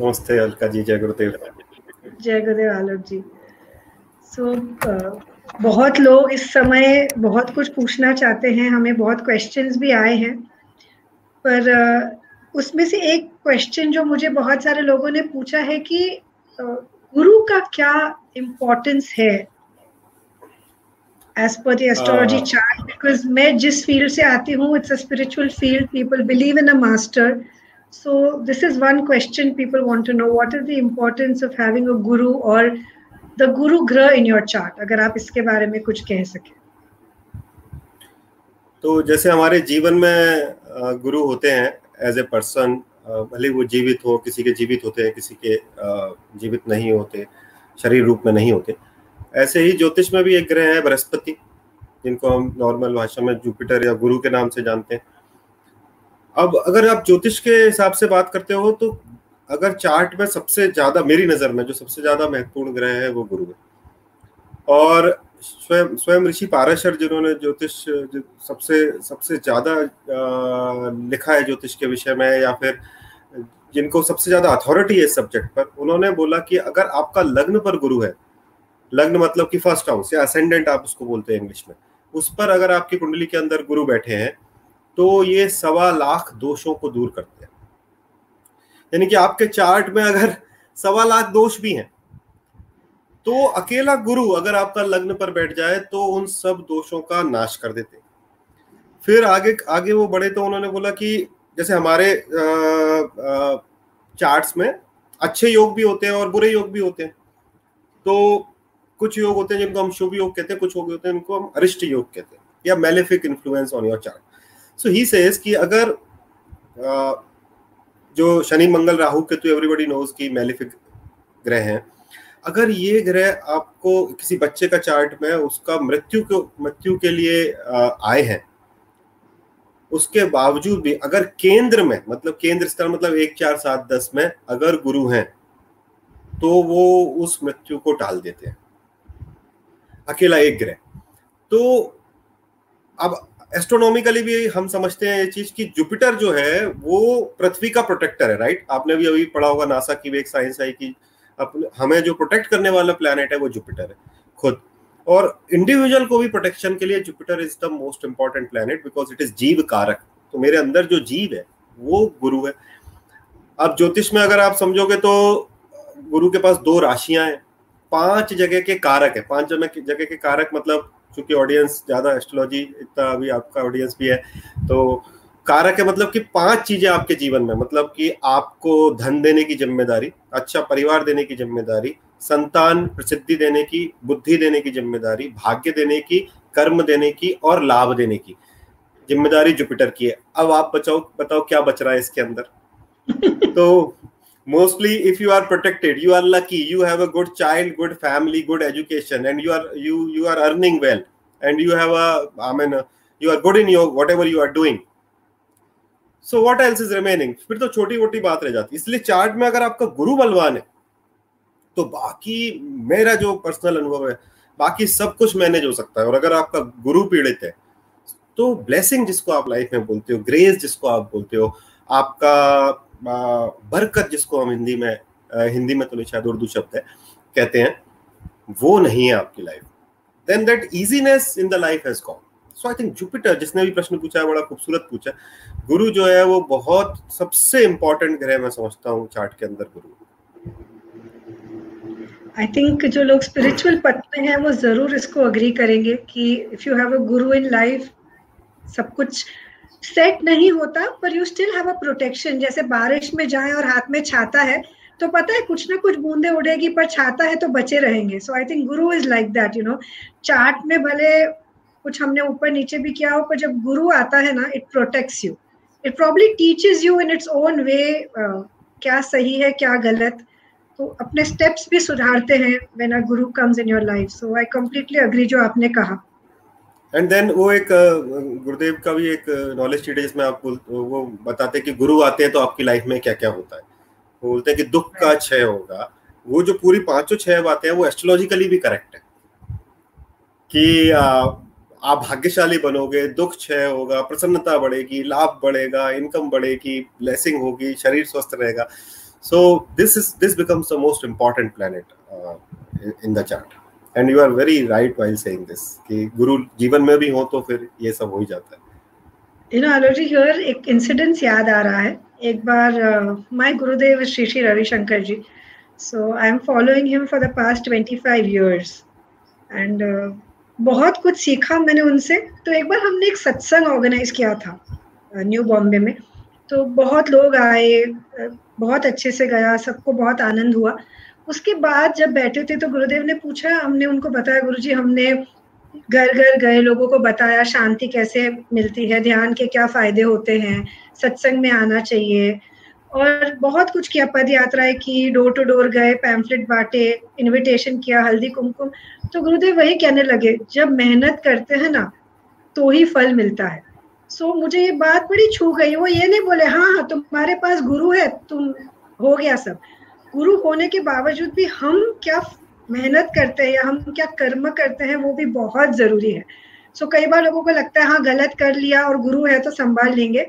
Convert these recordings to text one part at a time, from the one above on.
नमस्ते अलका जी जय गुरुदेव। जय गुरुदेव आलोक जी। सो so, uh, बहुत लोग इस समय बहुत कुछ पूछना चाहते हैं हमें बहुत क्वेश्चंस भी आए हैं। पर uh, उसमें से एक क्वेश्चन जो मुझे बहुत सारे लोगों ने पूछा है कि uh, गुरु का क्या इम्पोर्टेंस है? As per the astrology chart because मैं जिस फ़ील्ड से आती हूँ it's a spiritual field people believe in a master so this is one question people want to know. What is the importance of having a guru or the guru grah in your chart? अगर आप इसके बारे में कुछ कह सके तो जैसे हमारे जीवन में गुरु होते हैं एज ए पर्सन भले वो जीवित हो, किसी के जीवित होते हैं, किसी के जीवित नहीं होते, शरीर रूप में नहीं होते। ऐसे ही ज्योतिष में भी एक ग्रह है, बृहस्पति, जिनको हम नॉर्मल भाषा में जुपिटर या गुरु के नाम से जानते हैं। अब अगर आप ज्योतिष के हिसाब से बात करते हो तो अगर चार्ट में सबसे ज़्यादा, मेरी नज़र में जो सबसे ज़्यादा महत्वपूर्ण ग्रह है, वो गुरु है। और स्वयं स्वयं ऋषि पाराशर, जिन्होंने ज्योतिष सबसे सबसे ज़्यादा लिखा है ज्योतिष के विषय में, या फिर जिनको सबसे ज़्यादा अथॉरिटी है इस सब्जेक्ट पर, उन्होंने बोला कि अगर आपका लग्न पर गुरु है, लग्न मतलब कि फ़र्स्ट हाउस या असेंडेंट आप उसको बोलते हैं इंग्लिश में, उस पर अगर आपकी कुंडली के अंदर गुरु बैठे हैं तो ये सवा लाख दोषों को दूर करते हैं। यानी कि आपके चार्ट में अगर सवा लाख दोष भी हैं तो अकेला गुरु अगर आपका लग्न पर बैठ जाए तो उन सब दोषों का नाश कर देते फिर आगे आगे वो बढ़े तो उन्होंने बोला कि जैसे हमारे चार्ट्स में अच्छे योग भी होते हैं और बुरे योग भी होते हैं। तो कुछ योग होते हैं जिनको हम शुभ योग कहते हैं, कुछ योग होते हैं जिनको हम अरिष्ट योग कहते हैं। या malefic influence on your chart so he says कि अगर uh, जो शनि मंगल राहु केतु एवरीबॉडी नोज़ की मेलेफिक ग्रह हैं अगर ये ग्रह आपको किसी बच्चे का चार्ट में उसका मृत्यु को मृत्यु के लिए आए हैं उसके बावजूद भी अगर केंद्र में मतलब केंद्र स्तर मतलब एक चार सात दस में अगर गुरु हैं तो वो उस मृत्यु को टाल देते हैं। अकेला एक ग्रह। तो अब एस्ट्रोनॉमिकली भी हम समझते हैं ये चीज़ कि जुपिटर जो है, वो पृथ्वी का प्रोटेक्टर है राइट आपने भी अभी पढ़ा होगा नासा की भी एक साइंस आई कि हमें जो प्रोटेक्ट करने वाला प्लेनेट है, वो जुपिटर है, खुद। और इंडिविजुअल को भी प्रोटेक्शन के लिए Jupiter is the most important planet because it is जीव कारक। तो मेरे अंदर जो जीव है, वो गुरु है। अब ज्योतिष में अगर आप समझोगे तो गुरु के पास दो राशियाँ हैं। पाँच जगह के कारक है। पाँच जगह के कारक मतलब चूँकि ऑडियंस ज़्यादा एस्ट्रोलॉजी इतना अभी आपका ऑडियंस भी है तो कारक है मतलब कि पाँच चीज़ें आपके जीवन में मतलब कि आपको धन देने की ज़िम्मेदारी अच्छा परिवार देने की ज़िम्मेदारी संतान प्रसिद्धि देने की बुद्धि देने की ज़िम्मेदारी भाग्य देने की कर्म देने की और लाभ देने की ज़िम्मेदारी जुपिटर की है। अब आप बचाओ बताओ क्या बच रहा है इसके अंदर? तो mostly if you are protected you are lucky you have a good child good family good education and you are you you are earning well and you have a i mean you are good in your whatever you are doing so what else is remaining फिर तो छोटी मोटी बात रह जाती इसलिए chart में अगर आपका गुरु बलवान है तो बाकी मेरा जो पर्सनल अनुभव है बाकी सब कुछ मैनेज हो सकता है और अगर आपका गुरु पीड़ित है तो ब्लेसिंग जिसको आप लाइफ में बोलते हो ग्रेस जिसको आप बोलते हो आपका बरकत जिसको हम हिंदी में हिंदी में तो नहीं, शायद उर्दू शब्द है, कहते हैं, वो नहीं है आपकी life then that easiness in the life has gone so I think Jupiter जिसने भी प्रश्न पूछा है बड़ा खूबसूरत पूछा, गुरु जो है, वो बहुत सबसे इंपॉर्टेंट ग्रह मैं समझता हूँ चार्ट के अंदर गुरु। आई थिंक जो लोग स्पिरिचुअल पथ में हैं, वो ज़रूर इसको अग्री करेंगे कि if you have a Guru in life सब कुछ सेट नहीं होता, पर you still have a protection जैसे बारिश में जाए और हाथ में छाता है तो पता है कुछ ना कुछ बूंदे उड़ेगी, पर छाता है तो बचे रहेंगे. So I think guru is like that you know chart में भले कुछ हमने ऊपर नीचे भी किया हो, पर जब गुरु आता है ना it protects you it probably teaches you in its own way क्या सही है, क्या गलत. तो अपने स्टेप्स भी सुधारते हैं when a guru comes in your life so I completely agree जो आपने कहा. एंड देन वो एक गुरुदेव का भी एक नॉलेज शीट है जिसमें आप वो बताते हैं कि गुरु आते हैं तो आपकी लाइफ में क्या क्या होता है। वो बोलते हैं कि दुख का क्षय होगा। वो जो पूरी पाँचों छह बातें हैं वो एस्ट्रोलॉजिकली भी करेक्ट है। कि आ, आप भाग्यशाली बनोगे दुख क्षय होगा प्रसन्नता बढ़ेगी लाभ बढ़ेगा इनकम बढ़ेगी ब्लेसिंग होगी शरीर स्वस्थ रहेगा। So this is this becomes the most important planet in the chart and you are very right while saying this कि गुरु जीवन में भी हो तो फिर ये सब हो ही जाता है। यू नो आलोक हियर एक इंसिडेंस याद आ रहा है। एक बार my Gurudev Shri Shri Ravishankar ji so I am following him for the past 25 years and बहुत कुछ सीखा मैंने उनसे। तो एक बार हमने एक सत्संग ऑर्गेनाइज किया था न्यू बॉम्बे में। तो बहुत लोग आए बहुत अच्छे से गया, सबको बहुत आनंद हुआ। उसके बाद जब बैठे थे तो गुरुदेव ने पूछा हमने उनको बताया गुरु जी हमने घर घर गए लोगों को बताया शांति कैसे मिलती है ध्यान के क्या फ़ायदे होते हैं सत्संग में आना चाहिए। और बहुत कुछ किया पद यात्राएँ की डोर टू डोर गए पैम्फलेट बांटे इनविटेशन किया हल्दी कुमकुम। तो गुरुदेव वही कहने लगे जब मेहनत करते हैं ना तो ही फल मिलता है। सो so, मुझे ये बात बड़ी छू गई वो ये नहीं बोले हाँ हाँ तुम्हारे पास गुरु है तुम हो गया सब। गुरु होने के बावजूद भी हम क्या मेहनत करते हैं या हम क्या कर्म करते हैं वो भी बहुत ज़रूरी है। सो so, कई बार लोगों को लगता है हाँ गलत कर लिया और गुरु है तो संभाल लेंगे।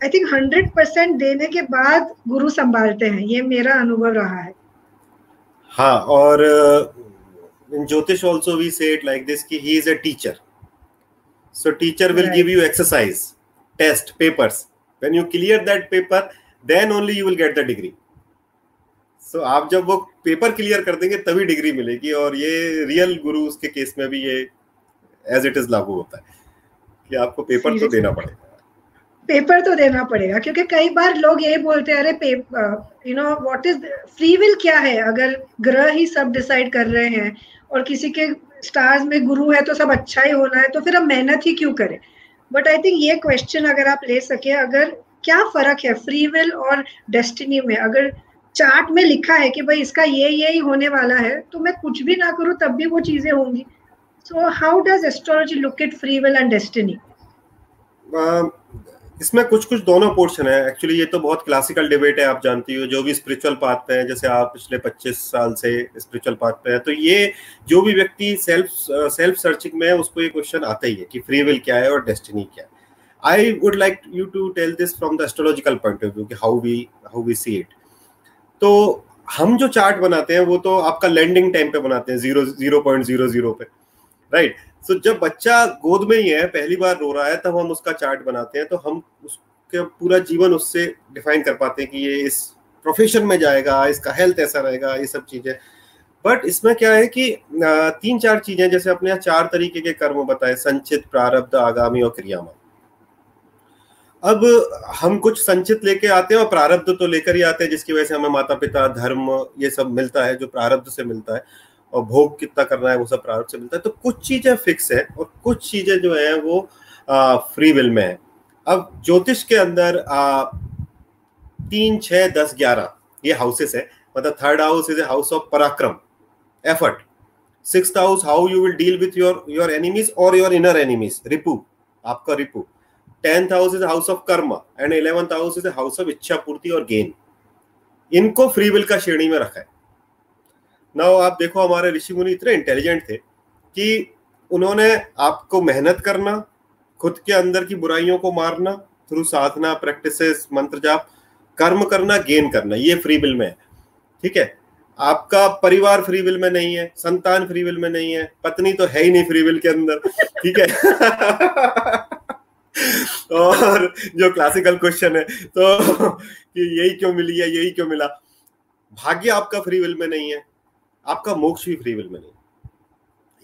आई थिंक हंड्रेड परसेंट देने के बाद गुरु संभालते हैं ये मेरा अनुभव रहा है। हाँ और ज्योतिष also we set teacher so teacher will give you exercise test papers when you clear that paper then only you will get the degree so so, आप जब वो पेपर क्लियर कर देंगे तभी डिग्री मिलेगी और ये रियल गुरु उसके केस में भी ये एज इट इज़ लागू होता है कि आपको पेपर तो देना पड़ेगा। पेपर तो देना पड़ेगा क्योंकि कई बार लोग यही बोलते हैं अरे you know what is free will क्या है? अगर ग्रह ही सब डिसाइड कर रहे हैं और किसी के स्टार्स में गुरु है तो सब अच्छा ही होना है तो फिर हम मेहनत ही क्यों करें? बट आई थिंक ये क्वेश्चन अगर आप ले सके अगर क्या फ़र्क है फ्री विल और डेस्टिनी में? अगर चार्ट में लिखा है कि भाई इसका ये ये ही होने वाला है तो मैं कुछ भी ना करूँ, तब भी वो चीज़ें होंगी। So how does astrology look at free will and destiny इसमें कुछ कुछ दोनों पोर्शन है। एक्चुअली ये तो बहुत क्लासिकल डिबेट है, आप जानती हो, जो भी स्पिरिचुअल पाथ पे है, जैसे आप पिछले 25 साल से स्पिरिचुअल पाथ पे है तो ये जो भी व्यक्ति सेल्फ सेल्फ सर्चिंग में है, उसको ये क्वेश्चन आता ही है कि फ्री विल क्या है और डेस्टिनी क्या है। I would like you to tell this from the astrological point of view कि how we how we see it तो हम जो चार्ट बनाते हैं वो तो आपका लैंडिंग टाइम पे बनाते हैं zero zero point zero zero पे राइट सो so, जब बच्चा गोद में ही है पहली बार रो रहा है तब हम उसका चार्ट बनाते हैं तो हम उसके पूरा जीवन उससे डिफाइन कर पाते हैं कि ये इस प्रोफेशन में जाएगा इसका हेल्थ ऐसा रहेगा ये सब चीज़ें। बट इसमें क्या है कि तीन चार चीज़ें जैसे अपने चार तरीके के कर्म बताए संचित प्रारब्ध आगामी और क्रियामान अब हम कुछ संचित लेके आते हैं और प्रारब्ध तो लेकर ही आते हैं जिसकी वजह से हमें माता पिता धर्म ये सब मिलता है जो प्रारब्ध से मिलता है और भोग कितना करना है वो सब प्रारब्ध से मिलता है। तो कुछ चीज़ें फिक्स है और कुछ चीज़ें जो है वो आ, फ्री विल में है। अब ज्योतिष के अंदर आ, तीन छह दस ग्यारह ये हाउसेस है मतलब third house is a house of parakram effort six house how you will deal with your your enemies और योर इनर एनिमीज रिपू आपका Ripu. Tenth house is house of karma and eleventh house is house of ichha purti और gain. इनको free will का श्रेणी में रखा है। नाउ आप देखो हमारे ऋषि मुनि इतने इंटेलिजेंट थे कि उन्होंने आपको मेहनत करना, खुद के अंदर की बुराइयों को मारना थ्रू साधना प्रैक्टिस मंत्र जाप, कर्म करना गेन करना, ये फ्री विल में है। ठीक है? आपका परिवार फ्री विल में नहीं है, संतान फ्री विल में नहीं है, पत्नी तो है ही नहीं फ्री विल के अंदर। ठीक है? और जो क्लासिकल क्वेश्चन है तो कि यही क्यों मिली है, यही क्यों मिला? भाग्य आपका फ्री विल में नहीं है, आपका मोक्ष भी फ्री विल में नहीं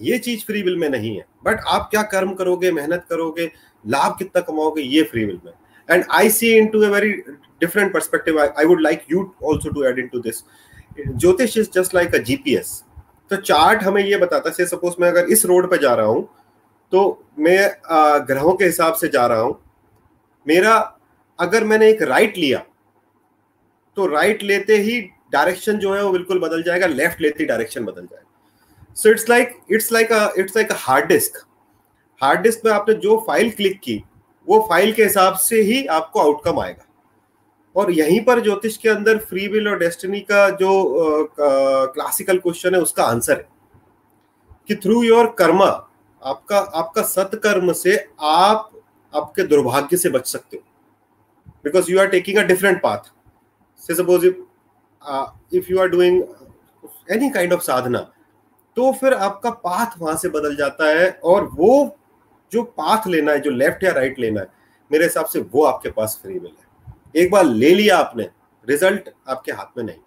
ये चीज़ फ्री विल में नहीं है। बट आप क्या कर्म करोगे, मेहनत करोगे, लाभ कितना कमाओगे, ये फ्री विल में। And I see in to a very different perspective I would like you also to add in to this jyotish is just like a GPS तो चार्ट हमें ये बताता है सपोज़ मैं अगर इस रोड पे जा रहा हूँ तो मैं ग्रहों के हिसाब से जा रहा हूँ। मेरा, अगर मैंने एक राइट लिया तो राइट लेते ही डायरेक्शन जो है वो बिल्कुल बदल जाएगा लेफ़्ट लेते ही डायरेक्शन बदल जाएगा। So it's like it's like it's like a hard disk hard disk में आपने जो फ़ाइल क्लिक की, वो फ़ाइल के हिसाब से ही आपको आउटकम आएगा। और यहीं पर ज्योतिष के अंदर फ्री विल और डेस्टिनी का जो क्लासिकल क्वेश्चन है, उसका आंसर है। कि थ्रू योर कर्मा आपका आपका सत्कर्म से आप आपके दुर्भाग्य से बच सकते हो। Because you are taking a different path से suppose if you are doing any kind of sadhana तो फिर आपका पाथ वहाँ से बदल जाता है और वो जो पाथ लेना है, जो लेफ़्ट या राइट लेना है, मेरे हिसाब से वो आपके पास फ्री मिल है। एक बार ले लिया आपने रिज़ल्ट आपके हाथ में नहीं।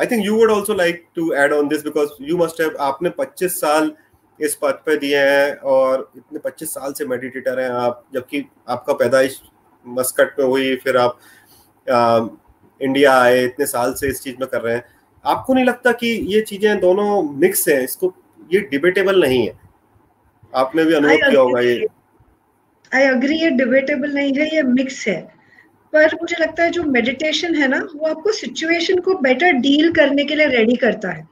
I think you would also like to add on this because you must have आपने 25 साल इस पद पे दिए हैं और इतने 25 साल से मेडिटेटर हैं आप जबकि आपका पैदाइश मस्कट में हुई फिर आप आ, इंडिया आए इतने साल से इस चीज़ में कर रहे हैं। आपको नहीं लगता कि ये चीज़ें दोनों मिक्स हैं? इसको ये डिबेटेबल नहीं है। आपने भी अनुभव किया होगा ये। आई अग्री ये डिबेटेबल नहीं है ये मिक्स है। पर मुझे लगता है जो मेडिटेशन है ना, वो आपको सिचुएशन को बेटर डील करने के लिए रेडी करता है।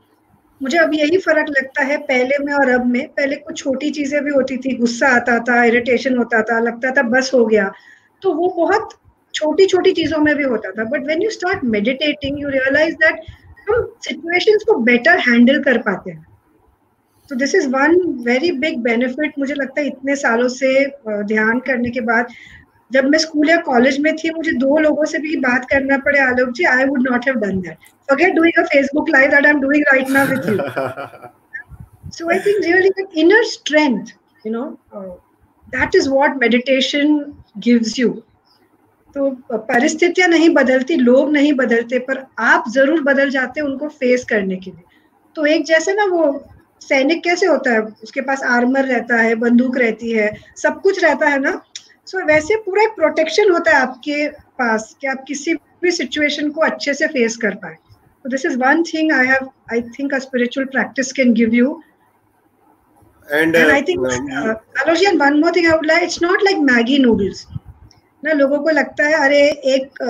मुझे अब यही फ़र्क लगता है पहले में और अब में। पहले कुछ छोटी चीज़ें भी होती थी, गुस्सा आता था इरिटेशन होता था, लगता था बस हो गया। तो वो बहुत छोटी छोटी चीज़ों में भी होता था। But when you start meditating you realize that हम सिचुएशन को बेटर हैंडल कर पाते हैं। तो this is one very big benefit मुझे लगता है इतने सालों से ध्यान करने के बाद। जब मैं स्कूल या कॉलेज में थी मुझे दो लोगों से भी बात करना पड़े Alok ji I would not have done that forget doing a Facebook live that I am doing right now with you so I think really that inner strength you know that is what meditation gives you तो परिस्थितियाँ नहीं बदलती लोग नहीं बदलते पर आप ज़रूर बदल जाते उनको फेस करने के लिए। तो एक जैसे ना वो सैनिक कैसे होता है? उसके पास आर्मर रहता है बंदूक रहती है सब कुछ रहता है ना? सो so, वैसे पूरा एक प्रोटेक्शन होता है आपके पास कि आप किसी भी सिचुएशन को अच्छे से फेस कर पाए। तो this is one thing I have I think a spiritual practice can give you and, and uh, i think uh, Aloshi, and one more thing i would like it's not like maggie noodles. ना लोगों को लगता है अरे एक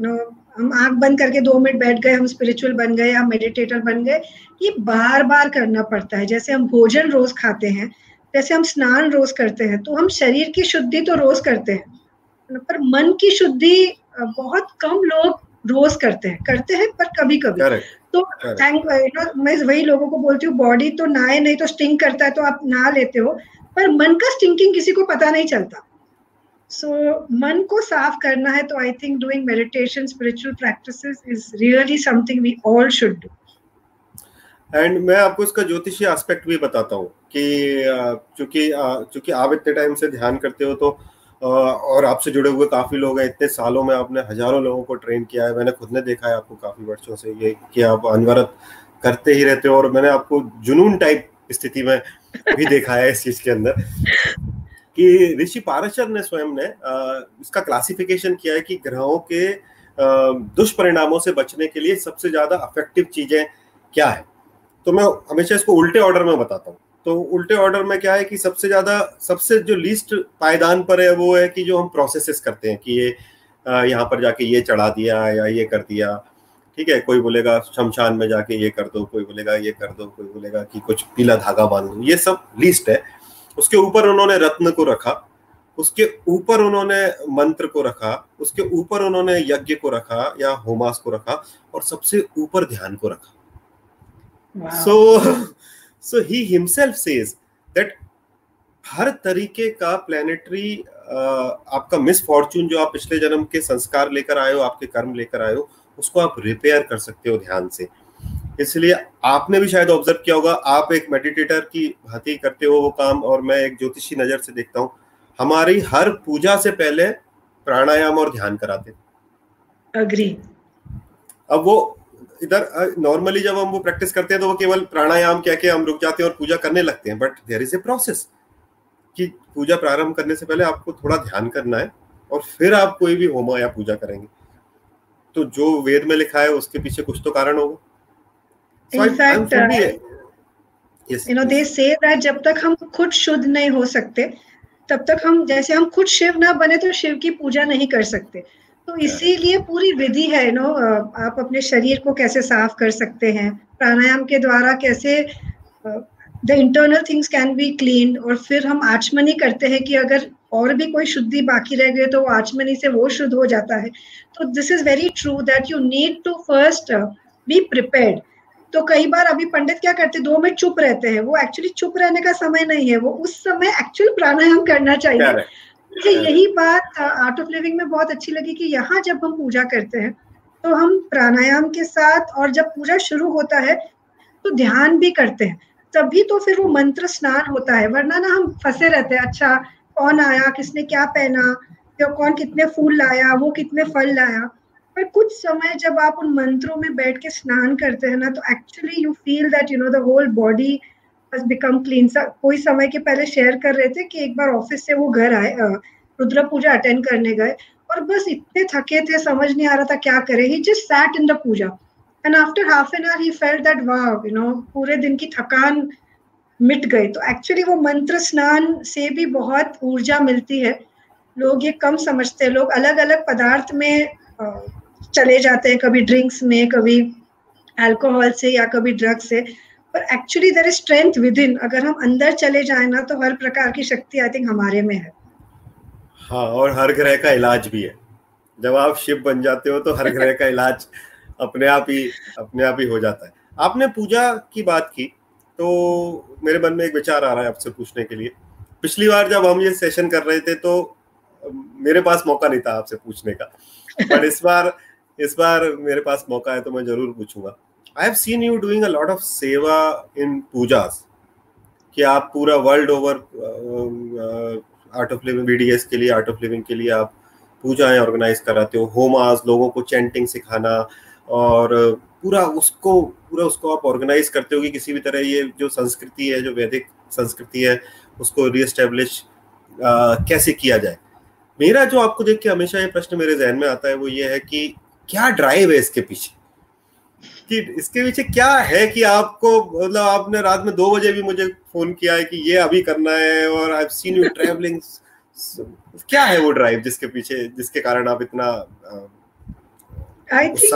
no हम आँख बंद करके दो मिनट बैठ गए हम स्पिरिचुअल बन गए हम मेडिटेटर बन गए ये बार बार करना पड़ता है। जैसे हम भोजन रोज खाते हैं जैसे हम स्नान रोज करते हैं तो हम शरीर की शुद्धि तो रोज करते हैं पर मन की शुद्धि बहुत कम लोग रोज करते हैं करते हैं पर कभी कभी तो थैंक यू नो मैं वही लोगों को बोलती हूँ बॉडी तो नहाए नहीं तो स्टिंग करता है तो आप नहा लेते हो पर मन का स्टिंकिंग किसी को पता नहीं चलता। सो so, मन को साफ़ करना है तो I think doing meditation spiritual practice is really something we all should do and मैं आपको इसका ज्योतिषी एस्पेक्ट भी बताता हूँ। कि चूँकि चूँकि आप इतने टाइम से ध्यान करते हो तो और आपसे जुड़े हुए काफ़ी लोग हैं, इतने सालों में आपने हज़ारों लोगों को ट्रेन किया है, मैंने खुद ने देखा है आपको काफ़ी वर्षों से ये कि आप अनवरत करते ही रहते हो और मैंने आपको जुनून टाइप स्थिति में भी देखा है इस चीज़ के अंदर कि ऋषि पारशर ने स्वयं ने इसका क्लासिफिकेशन किया है कि ग्रहों के दुष्परिणामों से बचने के लिए सबसे ज़्यादा अफेक्टिव चीज़ें क्या है। तो मैं हमेशा इसको उल्टे ऑर्डर में बताता हूँ। तो उल्टे ऑर्डर में क्या है कि सबसे ज़्यादा सबसे जो लीस्ट पायदान पर है वो है कि जो हम प्रोसेसेस करते हैं कि ये यहाँ पर जाके ये चढ़ा दिया या ये कर दिया। ठीक है कोई बोलेगा शमशान में जाके ये कर दो कोई बोलेगा ये कर दो कोई बोलेगा कि कुछ पीला धागा बाँध दो। ये सब लिस्ट है। उसके ऊपर उन्होंने रत्न को रखा उसके ऊपर उन्होंने मंत्र को रखा उसके ऊपर उन्होंने यज्ञ को रखा या होमास को रखा और सबसे ऊपर ध्यान को रखा। So so he himself says that हर तरीके का प्लेनेटरी आपका मिस फॉर्चून जो आप पिछले जन्म के संस्कार लेकर आए हो आपके कर्म लेकर आए हो उसको आप रिपेयर कर सकते हो ध्यान से। इसलिए आपने भी शायद ऑब्ज़र्व किया होगा आप एक मेडिटेटर की भांति करते हो वो काम और मैं एक ज्योतिषी नज़र से देखता हूँ हमारी हर पूजा से पहले प्राणायाम और ध्यान कराते अग्री अब वो इधर नॉर्मली जब हम वो प्रैक्टिस करते हैं तो वो केवल प्राणायाम क्या क्या हम रुक जाते हैं और पूजा करने लगते हैं but there is a process कि पूजा प्रारंभ करने से पहले आपको थोड़ा ध्यान करना है और फिर आप कोई भी होमा या पूजा करेंगे। तो जो वेद में लिखा है उसके पीछे कुछ तो कारण होगा। In fact uh, yes, you know they जब तक हम खुद शुद्ध नहीं हो सकते तब तक हम जैसे हम खुद शिव ना बने तो शिव की पूजा नहीं कर सकते। तो इसीलिए पूरी विधि है नो आप अपने शरीर को कैसे साफ़ कर सकते हैं प्राणायाम के द्वारा कैसे the internal things can be clean और फिर हम आचमनी करते हैं कि अगर और भी कोई शुद्धि बाकी रह गई तो वो आचमनी से वो शुद्ध हो जाता है। तो this is very true that you need to first be prepared तो कई बार अभी पंडित क्या करते दो में चुप रहते हैं वो एक्चुअली चुप रहने का समय नहीं है वो उस समय एक्चुअल प्राणायाम करना चाहिए। मुझे यही बात आर्ट ऑफ़ लिविंग में बहुत अच्छी लगी कि यहाँ जब हम पूजा करते हैं तो हम प्राणायाम के साथ और जब पूजा शुरू होता है तो ध्यान भी करते हैं। तभी तो फिर वो मंत्र स्नान होता है वरना ना हम फंसे रहते हैं अच्छा कौन आया किसने क्या पहना या कौन कितने फूल लाया वो कितने फल लाया। पर कुछ समय जब आप उन मंत्रों में बैठ के स्नान करते हैं ना तो actually you feel that you know the whole body has become clean कोई समय के पहले शेयर कर रहे थे कि एक बार ऑफ़िस से वो घर आए रुद्र पूजा अटेंड करने गए और बस इतने थके थे, समझ नहीं आ रहा था क्या करे। He just sat in the puja. And after half an hour he felt that wow you know पूरे दिन की थकान मिट गई। तो एक्चुअली वो मंत्र स्नान से भी बहुत ऊर्जा मिलती है। लोग ये कम समझते हैं। लोग अलग अलग पदार्थ में चले जाते हैं, कभी ड्रिंक्स में, कभी अल्कोहल से या कभी ड्रग से। पर actually there is strength within अगर हम अंदर चले जाए ना तो हर प्रकार की शक्ति आई थिंक हमारे में है। हाँ और हर ग्रह का इलाज भी है। जब आप शिव बन जाते हो तो हर ग्रह का इलाज अपने आप ही अपने आप ही हो जाता है। आपने पूजा की बात की तो मेरे मन में एक विचार आ रहा है आपसे पूछने के लिए। पिछली बार जब हम ये सेशन कर रहे थे तो मेरे पास मौका नहीं था आपसे पूछने का। पर इस बार इस बार मेरे पास मौका है तो मैं ज़रूर पूछूँगा। I have seen you doing a lot of seva in pujas कि आप पूरा world over Art of Living BDS के लिए आर्ट ऑफ़ लिविंग के लिए आप पूजाएँ ऑर्गेनाइज कराते हो होमास लोगों को चैंटिंग सिखाना, और पूरा उसको पूरा उसको आप ऑर्गेनाइज करते हो कि किसी भी तरह ये जो संस्कृति है, जो वैदिक संस्कृति है, उसको रीएस्टेब्लिश कैसे किया जाए? मेरा जो आपको देख के हमेशा ये प्रश्न मेरे जहन में आता है, वो ये है कि क्या ड्राइव है इसके पीछे? कि इसके पीछे क्या है कि आपको मतलब आपने रात में दो बजे भी मुझे फ़ोन किया है कि ये अभी करना है और आई सीन यू ट्रैवलिंग क्या है वो ड्राइव जिसके पीछे जिसके कारण आप इतना I think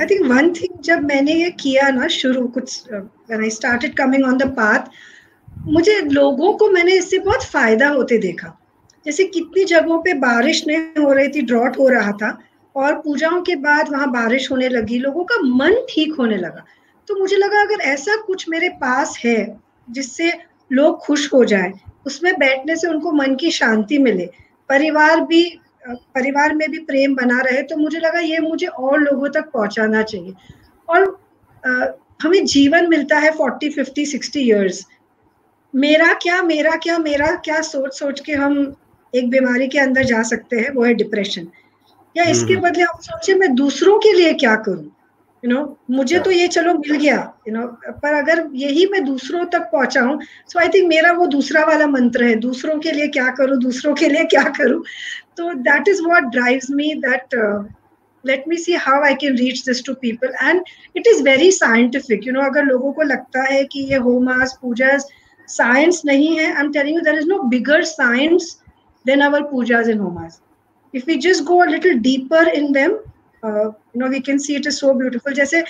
I think one thing जब मैंने ये किया ना शुरू कुछ when I started coming on the path मुझे लोगों को मैंने इससे बहुत फ़ायदा होते देखा। जैसे कितनी जगहों पे बारिश नहीं हो रही थी ड्रॉट हो रहा था और पूजाओं के बाद वहाँ बारिश होने लगी लोगों का मन ठीक होने लगा। तो मुझे लगा अगर ऐसा कुछ मेरे पास है जिससे लोग खुश हो जाए उसमें बैठने से उनको मन की शांति मिले परिवार भी परिवार में भी प्रेम बना रहे तो मुझे लगा ये मुझे और लोगों तक पहुंचाना चाहिए। और आ, हमें जीवन मिलता है फोर्टी फिफ्टी सिक्सटी ईयर्स मेरा क्या मेरा क्या मेरा क्या सोच सोच के हम एक बीमारी के अंदर जा सकते हैं वो है डिप्रेशन या इसके हम्म। बदले आप सोचे मैं दूसरों के लिए क्या करूँ? यू नो मुझे तो ये चलो मिल गया यू नो पर अगर यही मैं दूसरों तक पहुंचाऊं सो आई थिंक मेरा वो दूसरा वाला मंत्र है दूसरों के लिए क्या करूँ दूसरों के लिए क्या करूँ? तो that is what drives me that let me see how I can reach this to people and it is very scientific you know अगर लोगों को लगता है कि ये होमास पूजा साइंस नहीं है I am telling you there is no bigger science than our pujas in homas if we just go a little deeper in them uh, you know we can see it is so beautiful. जैसे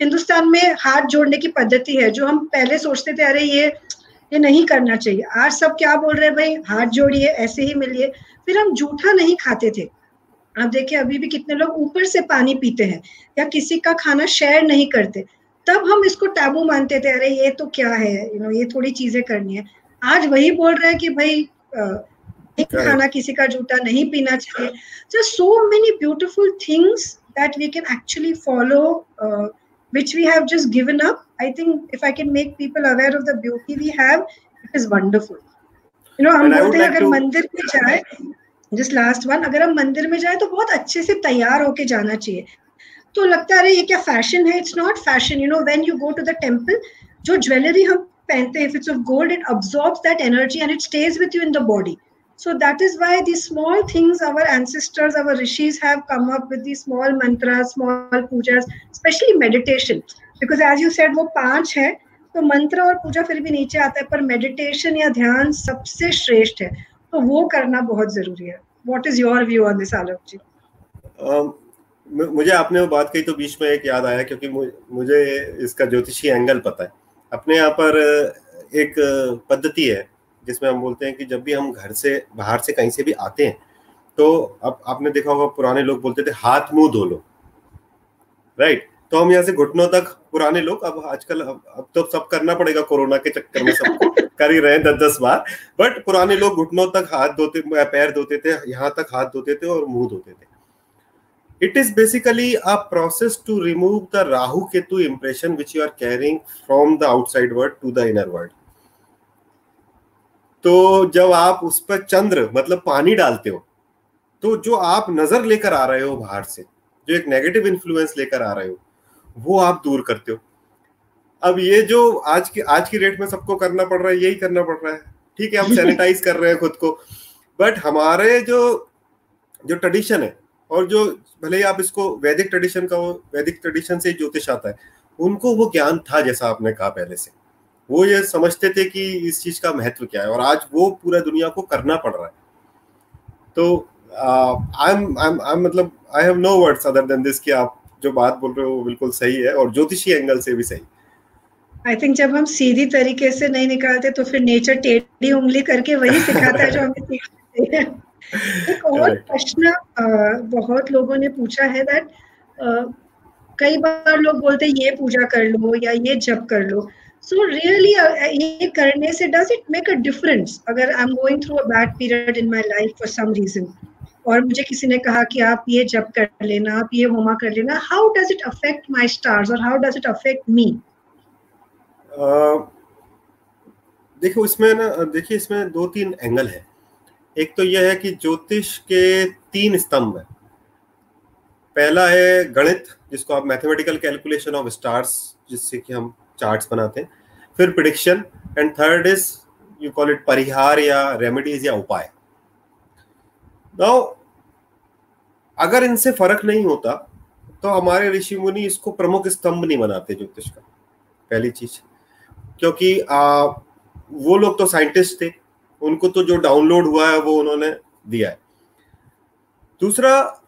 हिंदुस्तान में हाथ जोड़ने की पद्धति है जो हम पहले सोचते थे अरे ये ये नहीं करना चाहिए। आज सब क्या बोल रहे हैं भाई हाथ जोड़िए ऐसे ही मिलिए। फिर हम जूठा नहीं खाते थे। आप देखिए अभी भी कितने लोग ऊपर से पानी पीते हैं या किसी का खाना शेयर नहीं करते। तब हम इसको टैबू मानते थे अरे ये तो क्या है? यू नो ये थोड़ी चीज़ें करनी है। आज वही बोल रहे हैं कि भाई खाना किसी का जूता नहीं पीना चाहिए। Just so many beautiful things that we can actually follow uh, which we have just given up. I think if i can make people aware of the beauty we have it is wonderful. You know हम बोलते हैं अगर मंदिर में जाए just last one अगर हम मंदिर में जाए तो बहुत अच्छे से तैयार होके जाना चाहिए। तो लगता है ये क्या फ़ैशन है? It's not fashion you know when you go to the temple जो ज्वेलरी हम पहनते हैं if it's of gold it absorbs that energy and it stays with you in the body So that is why these small things our ancestors, our rishis have come up with these small mantras, small pujas, especially meditation. Because as you said, वो पाँच है तो मंत्र और पूजा फिर भी नीचे आता है पर मेडिटेशन या ध्यान सबसे श्रेष्ठ है तो वो करना बहुत ज़रूरी है what is your view on this Alok ji मुझे आपने वो बात कही तो बीच में एक याद आया क्योंकि मुझे इसका ज्योतिषी एंगल पता है अपने यहाँ पर एक पद्धति है जिसमें हम बोलते हैं कि जब भी हम घर से बाहर से कहीं से भी आते हैं तो अब आपने देखा होगा पुराने लोग बोलते थे हाथ मुँह धो लो। राइट तो हम यहाँ से घुटनों तक पुराने लोग अब आजकल अब, अब तो सब करना पड़ेगा कोरोना के चक्कर में सब कर ही रहे हैं दस दस बार। बट पुराने लोग घुटनों तक हाथ धोते पैर धोते थे यहाँ तक हाथ धोते थे और मुँह धोते थे। It is basically a process to remove the rahu Ketu impression which you are carrying from the outside world to the inner world तो जब आप उस पर चंद्र मतलब पानी डालते हो तो जो आप नज़र लेकर आ रहे हो बाहर से जो एक नेगेटिव इन्फ्लुएंस लेकर आ रहे हो वो आप दूर करते हो। अब ये जो आज की आज की डेट में सबको करना पड़ रहा है यही करना पड़ रहा है। ठीक है हम सैनिटाइज कर रहे हैं खुद को बट हमारे जो जो ट्रेडिशन है और जो भले ही आप इसको वैदिक ट्रेडिशन का वैदिक ट्रेडिशन से ज्योतिष आता है उनको वो ज्ञान था जैसा आपने कहा पहले से। वो ये समझते थे कि इस चीज़ का महत्व क्या है और आज वो पूरा दुनिया को करना पड़ रहा है। तो आई एम आई एम मतलब I have no words other than this कि आप जो बात बोल रहे हो वो बिल्कुल सही है और ज्योतिषी एंगल से भी सही। आई थिंक जब हम सीधी तरीके से नहीं निकालते तो फिर नेचर टेढ़ी उंगली करके वही सिखाता है जो हमें सीखते हैं। एक और प्रश्न बहुत लोगों ने पूछा है दैट कई बार लोग बोलते हैं ये पूजा कर लो या ये जप कर लो। So रियली ये करने से does it make a difference अगर am going through a bad period in my life for some reason और मुझे किसी ने कहा कि आप ये जप कर लेना, आप ये होमा कर लेना how does it affect my stars और how does it affect me देखो इसमें ना, देखिए इसमें दो तीन एंगल है। एक तो यह है कि ज्योतिष के तीन स्तंभ है। पहला है गणित, जिसको आप मैथमेटिकल कैलकुलेशन ऑफ़ स्टार्स जिससे कि हम चार्ट्स बनाते हैं। फिर prediction and third is you call it parihar या रेमेडीज या उपाय। नाउ अगर इनसे फ़र्क नहीं होता तो हमारे ऋषि मुनि इसको प्रमुख स्तंभ नहीं बनाते ज्योतिष का। पहली चीज़। क्योंकि आ, वो लोग तो साइंटिस्ट थे उनको तो जो डाउनलोड हुआ है वो उन्होंने दिया है। दूसरा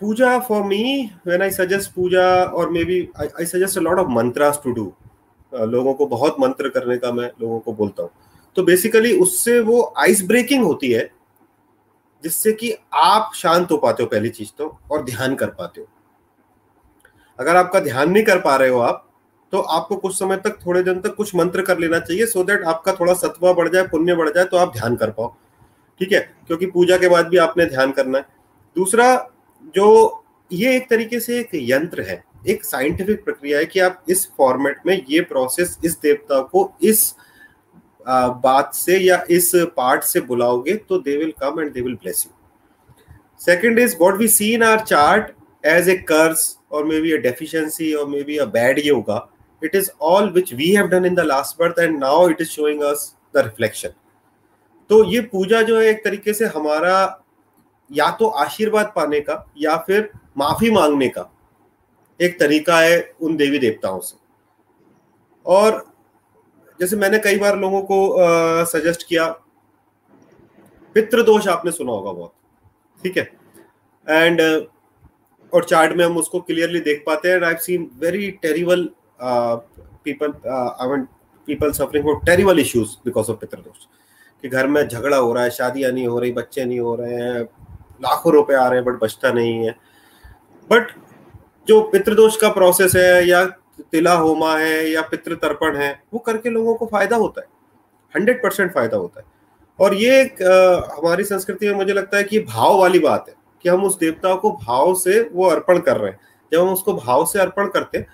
puja for me when I suggest puja और maybe I suggest a lot of mantras to do लोगों को बहुत मंत्र करने का मैं लोगों को बोलता हूँ। तो बेसिकली उससे वो आइस ब्रेकिंग होती है, जिससे कि आप शांत हो पाते हो पहली चीज़ तो और ध्यान कर पाते हो। अगर आपका ध्यान नहीं कर पा रहे हो आप तो आपको कुछ समय तक, थोड़े दिन तक कुछ मंत्र कर लेना चाहिए सो दैट आपका थोड़ा सत्वा बढ़ जाए, पुण्य बढ़ जाए तो आप ध्यान कर पाओ। ठीक है? क्योंकि पूजा के बाद भी आपने ध्यान करना है। दूसरा जो ये एक तरीके से एक यंत्र है, एक साइंटिफिक प्रक्रिया है कि आप इस फॉर्मेट में ये प्रोसेस इस देवता को इस बात से या इस पार्ट से बुलाओगे तो they will come and they will bless you second is what we see in our chart as a curse or maybe a deficiency or maybe a bad yoga, it is all which we have done in the last birth and now it is showing us the reflection. तो ये पूजा जो है एक तरीके से हमारा या तो आशीर्वाद पाने का या फिर माफ़ी मांगने का एक तरीका है उन देवी देवताओं से। और जैसे मैंने कई बार लोगों को सजेस्ट किया, पितृदोष आपने सुना होगा बहुत, ठीक है? एंड और चार्ट में हम उसको क्लियरली देख पाते हैं I seen very terrible people I mean people suffering for terrible issues because of pitrudosh. कि घर में झगड़ा हो रहा है, शादियाँ नहीं हो रही, बच्चे नहीं हो रहे हैं लाखों रुपए आ रहे हैं बट बचता नहीं है। बट जो पितृदोष का प्रोसेस है या तिला होमा है या पितृ तर्पण है वो करके लोगों को फ़ायदा होता है। हंड्रेड परसेंट फ़ायदा होता है। और ये एक आ, हमारी संस्कृति में मुझे लगता है कि भाव वाली बात है कि हम उस देवता को भाव से वो अर्पण कर रहे हैं। जब हम उसको भाव से अर्पण करते हैं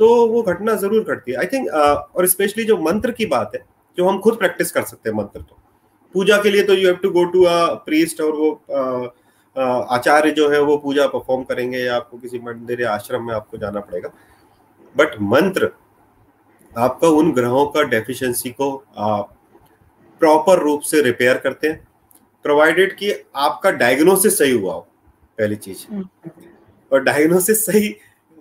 तो वो घटना ज़रूर घटती है। आई थिंक और स्पेशली जो मंत्र की बात है जो हम खुद प्रैक्टिस कर सकते हैं मंत्र तो पूजा के लिए तो you have to go to a priest और वो आचार्य जो है वो पूजा परफॉर्म करेंगे या आपको किसी मंदिर या आश्रम में आपको जाना पड़ेगा बट मंत्र आपका उन ग्रहों का डेफिशिएंसी को प्रॉपर रूप से रिपेयर करते हैं प्रोवाइडेड कि आपका डायग्नोसिस सही हुआ हो पहली चीज़ हम्म। और डायग्नोसिस सही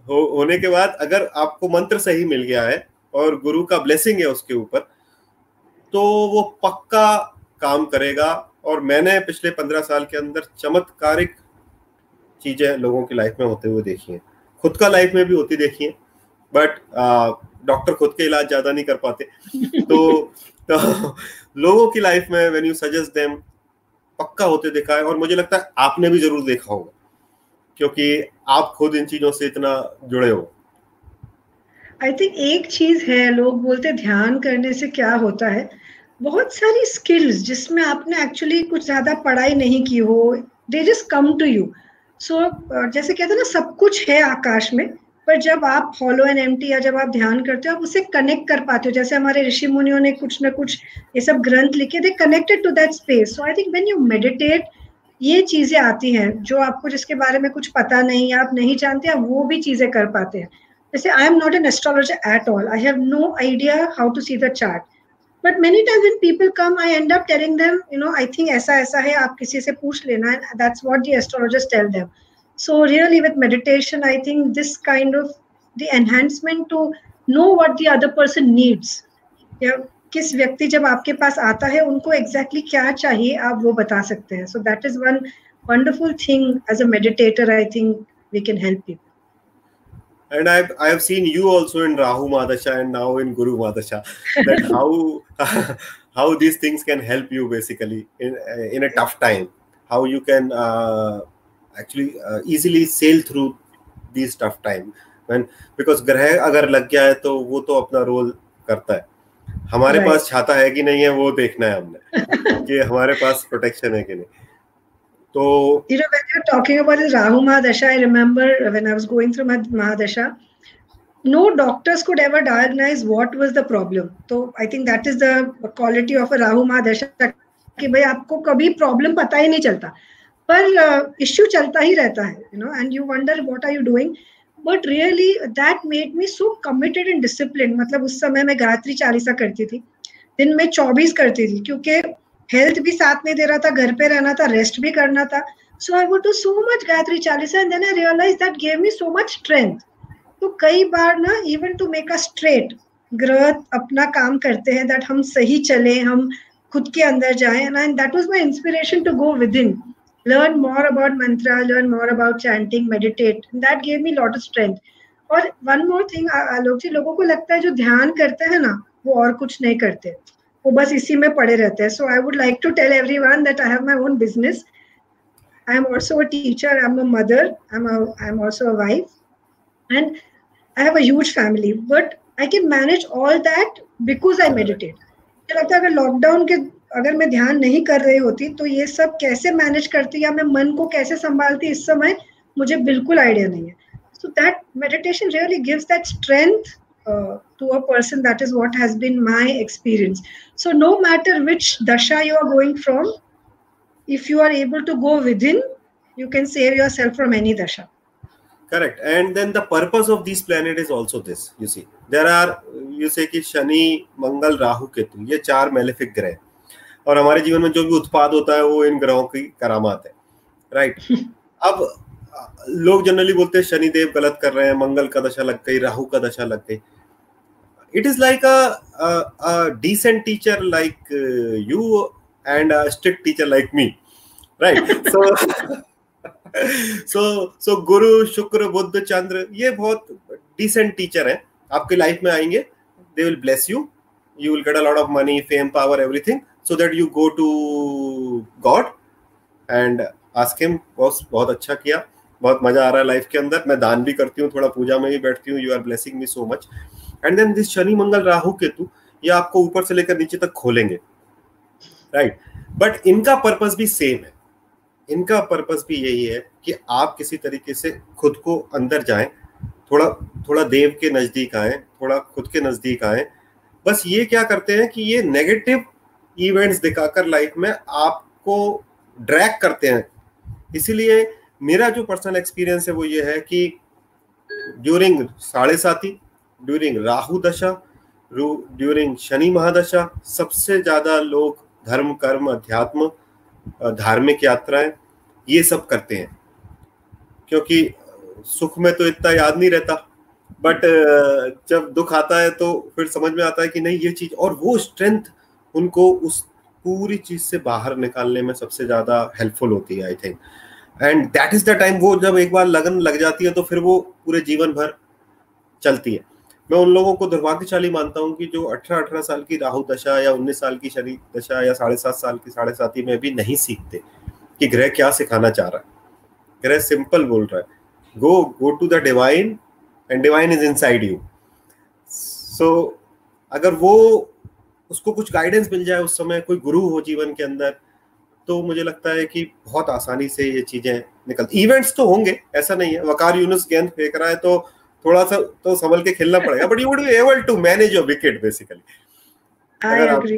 हो, होने के बाद अगर आपको मंत्र सही मिल गया है और गुरु का ब्लेसिंग है उसके ऊपर तो वो पक्का काम करेगा और मैंने पिछले पंद्रह साल के अंदर चमत्कारिक चीज़ें लोगों की लाइफ में होते हुए देखी हैं। खुद का लाइफ में भी होती देखी है बट डॉक्टर खुद के इलाज ज़्यादा नहीं कर पाते। तो, तो लोगों की लाइफ में व्हेन यू सजेस्ट देम पक्का होते देखा है और मुझे लगता है आपने भी ज़रूर देखा होगा क्योंकि आप खुद इन चीज़ों से इतना जुड़े हो। आई थिंक एक चीज़ है लोग बोलते ध्यान करने से क्या होता है? बहुत सारी स्किल्स जिसमें आपने एक्चुअली कुछ ज़्यादा पढ़ाई नहीं की हो they just come to you so जैसे कहते हैं ना, सब कुछ है आकाश में, पर जब आप फॉलो एंड एम या जब आप ध्यान करते हो, आप उसे कनेक्ट कर पाते हो। जैसे हमारे ऋषि मुनियों ने कुछ ना कुछ ये सब ग्रंथ लिखे they connected to that space so I think when you meditate ये चीज़ें आती हैं, जो आपको जिसके बारे में कुछ पता नहीं आप नहीं जानते, आप वो भी चीज़ें कर पाते हैं। जैसे I am not an astrologer at all I have no idea how to see the chart but many times when people come I end up telling them you know I think ऐसा ऐसा है, आप किसी से पूछ लेना। And that's what the astrologers tell them so really with meditation I think this kind of the enhancement to know what the other person needs या किस व्यक्ति जब आपके पास आता है, उनको एग्जैक्टली exactly क्या चाहिए, आप वो बता सकते हैं। So that is one wonderful thing as a meditator I think we can help people and i've i have seen you also in rahu madasha and now in guru madasha that how how these things can help you basically in in a tough time how you can uh, actually uh, easily sail through these tough time when because ग्रह अगर लग गया है तो वो तो अपना role करता है हमारे right. पास छाता है कि नहीं है वो देखना है हमने कि हमारे पास प्रोटेक्शन है कि नहीं तो you know when you're talking about the Rahu Mahadasha I remember when I was going through Mahadasha no doctors could ever diagnose what was the problem so I think that is the quality of a Rahu Mahadasha कि भाई आपको कभी problem पता ही नहीं चलता पर issue uh, चलता ही रहता है you know and you wonder what are you doing but really that made me so committed and discipline मतलब उस समय मैं गायत्री चालीसा करती थी दिन में चौबीस करती थी क्योंकि हेल्थ भी साथ में दे रहा था घर पे रहना था रेस्ट भी करना था। So I would do so much Gayatri Chalisa and then I realise that gave me so much strength तो कई बार ना even to make a straight ग्रह अपना काम करते हैं दैट हम सही चले हम खुद के अंदर जाए। And that was my inspiration to go within learn more about mantra, more about chanting, meditate. That gave me a lot of strength. और one more thing Alok ji लोगों को लगता है जो ध्यान करते हैं ना वो और कुछ नहीं करते। वो बस इसी में पड़े रहते हैं। So I would like to tell everyone that I have my own business I am also a teacher I am a mother I am I am also a wife and I have a huge family but I can manage all that because I meditate मुझे लगता है अगर lockdown के अगर मैं ध्यान नहीं कर रही होती तो ये सब कैसे मैनेज करती या मैं मन को कैसे संभालती इस समय मुझे बिल्कुल आइडिया नहीं है। So that meditation really gives that strength to a person that is what has been my experience so no matter which dasha you are going from if you are able to go within you can save yourself from any dasha correct and then the purpose of this planet is also this you see there are you say कि शनि मंगल राहु केतु ये चार malefic ग्रह और हमारे जीवन में जो भी उत्पाद होता है वो इन ग्रहों की करामात है राइट अब लोग जनरली बोलते हैं शनिदेव गलत कर रहे हैं मंगल का दशा लग गई राहु का दशा लग गई it is like a decent teacher like you and a strict teacher like me right so so so Guru Shukra Budh चंद्र ये बहुत डिसेंट टीचर है। आपके लाइफ में आएँगे। They will bless you you will get a lot of money fame power everything so that you go to God and ask him boss बहुत अच्छा किया। बहुत मज़ा आ रहा है लाइफ के अंदर। मैं दान भी करती हूँ, थोड़ा पूजा में भी बैठती हूँ। You are blessing me so much and then this Shani Mangal Rahu Ketu, ये आपको ऊपर से लेकर नीचे तक खोलेंगे। राइट? बट इनका पर्पस भी सेम है। इनका पर्पस भी यही है कि आप किसी तरीके से खुद को अंदर जाएँ, थोड़ा थोड़ा देव के नज़दीक आए, थोड़ा खुद के नज़दीक आए। बस ये क्या करते हैं कि ये नेगेटिव इवेंट्स दिखाकर लाइफ में आपको ड्रैग करते हैं। इसीलिए मेरा जो पर्सनल एक्सपीरियंस है वो ये है कि ड्यूरिंग साढ़े साथी ड्यूरिंग राहु दशा ड्यूरिंग शनि महादशा सबसे ज़्यादा लोग धर्म, कर्म, अध्यात्म धार्मिक यात्राएँ, ये सब करते हैं। क्योंकि सुख में तो इतना याद नहीं रहता बट जब दुख आता है तो फिर समझ में आता है कि नहीं, ये चीज़, और वो स्ट्रेंथ उनको उस पूरी चीज़ से बाहर निकालने में सबसे ज़्यादा हेल्पफुल होती है I think and that is the time वो जब एक बार लगन लग जाती है तो फिर वो पूरे जीवन भर चलती है। मैं उन लोगों को दुर्भाग्यशाली मानता हूँ कि जो अठारह अठारह साल की राहु दशा या उन्नीस साल की शनि दशा या साढ़े सात साल की, साढ़े साथी में भी नहीं सीखते कि ग्रह क्या सिखाना चाह रहा है। ग्रह सिंपल बोल रहा है। Go go to the divine and divine is inside you so अगर वो उसको कुछ गाइडेंस मिल जाए उस समय, कोई गुरु हो जीवन के अंदर तो मुझे लगता है कि बहुत आसानी से ये चीज़ें निकलती। इवेंट्स तो होंगे, ऐसा नहीं है। वकार यूनुस गेंद फेंक रहा है तो थोड़ा सा तो संभल के खेलना पड़ेगा but you would be able to manage your wicket basically I agree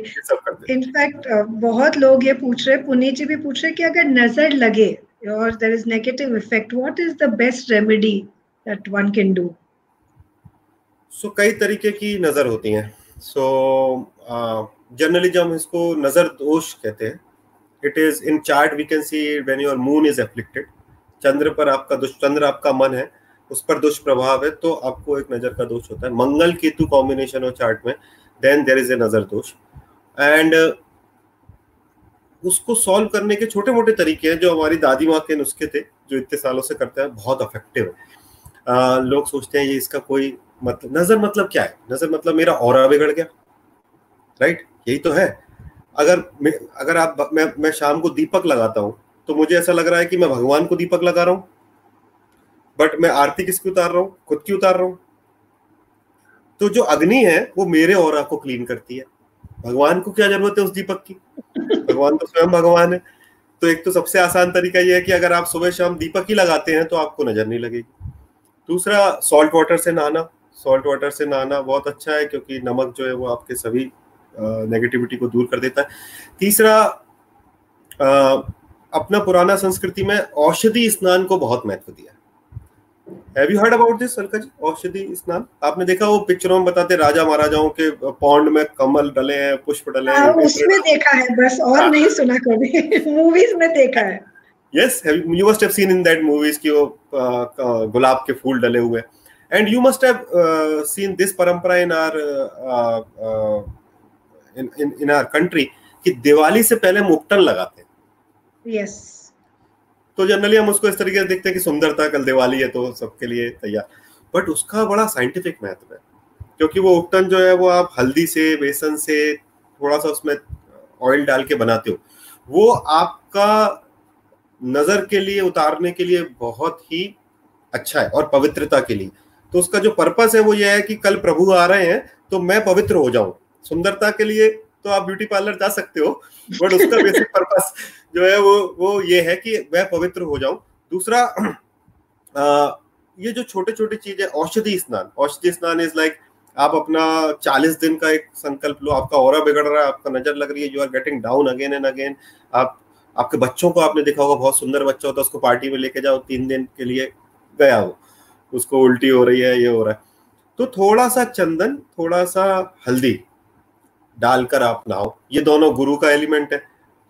in fact बहुत लोग ये पूछ रहे पुनीत जी भी पूछ रहे कि अगर नज़र लगे और there is negative effect what is the best remedy that one can do so कई तरीके की नज़र होती हैं। सो जनरली जब हम इसको नज़र दोष कहते हैं it is in chart we can see when your moon is afflicted चंद्र पर आपका दुष्चंद्र आपका मन है उस पर दुष्प्रभाव है तो आपको एक नज़र का दोष होता है। मंगल केतु कॉम्बिनेशन हो चार्ट में then there is a nazar dosh. And उसको सॉल्व करने के छोटे मोटे तरीके हैं, जो हमारी दादी माँ के नुस्खे थे, जो इतने सालों से करते हैं, बहुत अफेक्टिव है। लोग सोचते हैं, ये इसका कोई मतलब नज़र मतलब क्या है? नज़र मतलब मेरा और बिगड़ गया। राइट यही तो है। अगर अगर आप, मैं मैं शाम को दीपक लगाता हूँ तो मुझे ऐसा लग रहा है कि मैं भगवान को दीपक लगा रहा हूँ। बट मैं आरती किसकी उतार रहा हूँ? खुद की उतार रहा हूँ। तो जो अग्नि है, वो मेरे और को क्लीन करती है। भगवान को क्या ज़रूरत है उस दीपक की? भगवान तो स्वयं भगवान है। तो एक तो सबसे आसान तरीका यह है कि अगर आप सुबह शाम दीपक ही लगाते हैं तो आपको नज़र नहीं लगेगी। दूसरा सॉल्ट वाटर से नहाना। सॉल्ट वाटर से नहाना बहुत अच्छा है, क्योंकि नमक जो है वो आपके सभी नेगेटिविटी को दूर कर देता है। तीसरा अपना पुराना संस्कृति में औषधि स्नान को बहुत महत्व दिया। Have you heard about this Alka ji औषधि स्नान आपने देखा वो पिक्चरों में बताते राजा महाराजाओं के पौंड में कमल डले हैं पुष्प डले हैं हाँ, उसमें देखा है बस और हाँ। नहीं सुना कभी। मूवीज़ में देखा है। Yes you must have seen in that movies कि वो गुलाब के फूल डले हुए and you must have seen this parampara in our in in our country कि दिवाली से पहले मुक्टन लगाते हैं। यस तो जनरली हम उसको इस तरीके से देखते हैं कि सुंदरता, कल दिवाली है तो सबके लिए तैयार। बट उसका बड़ा साइंटिफिक महत्व है, क्योंकि वो उपटन जो है वो आप हल्दी से, बेसन से थोड़ा सा उसमें ऑयल डाल के बनाते हो। वो आपका नज़र के लिए, उतारने के लिए बहुत ही अच्छा है और पवित्रता के लिए। तो उसका जो पर्पस है वो ये है कि कल प्रभु आ रहे हैं तो मैं पवित्र हो जाऊँ। सुंदरता के लिए तो आप ब्यूटी पार्लर जा सकते हो बट उसका बेसिक पर्पस जो है वो वो ये है कि मैं पवित्र हो जाऊँ। दूसरा आ, ये जो छोटे छोटे चीज़ है औषधि स्नान। औषधि स्नान इज़ लाइक आप अपना चालीस दिन का एक संकल्प लो आपका और बिगड़ रहा है आपका नज़र लग रही है you are getting down again and again आप आपके बच्चों को आपने देखा होगा बहुत सुंदर बच्चा होता है उसको पार्टी में लेके जाओ तीन दिन के लिए गया हो उसको उल्टी हो रही है ये हो रहा है। तो थोड़ा सा चंदन थोड़ा सा हल्दी डालकर आप नहाओ। ये दोनों गुरु का एलिमेंट है।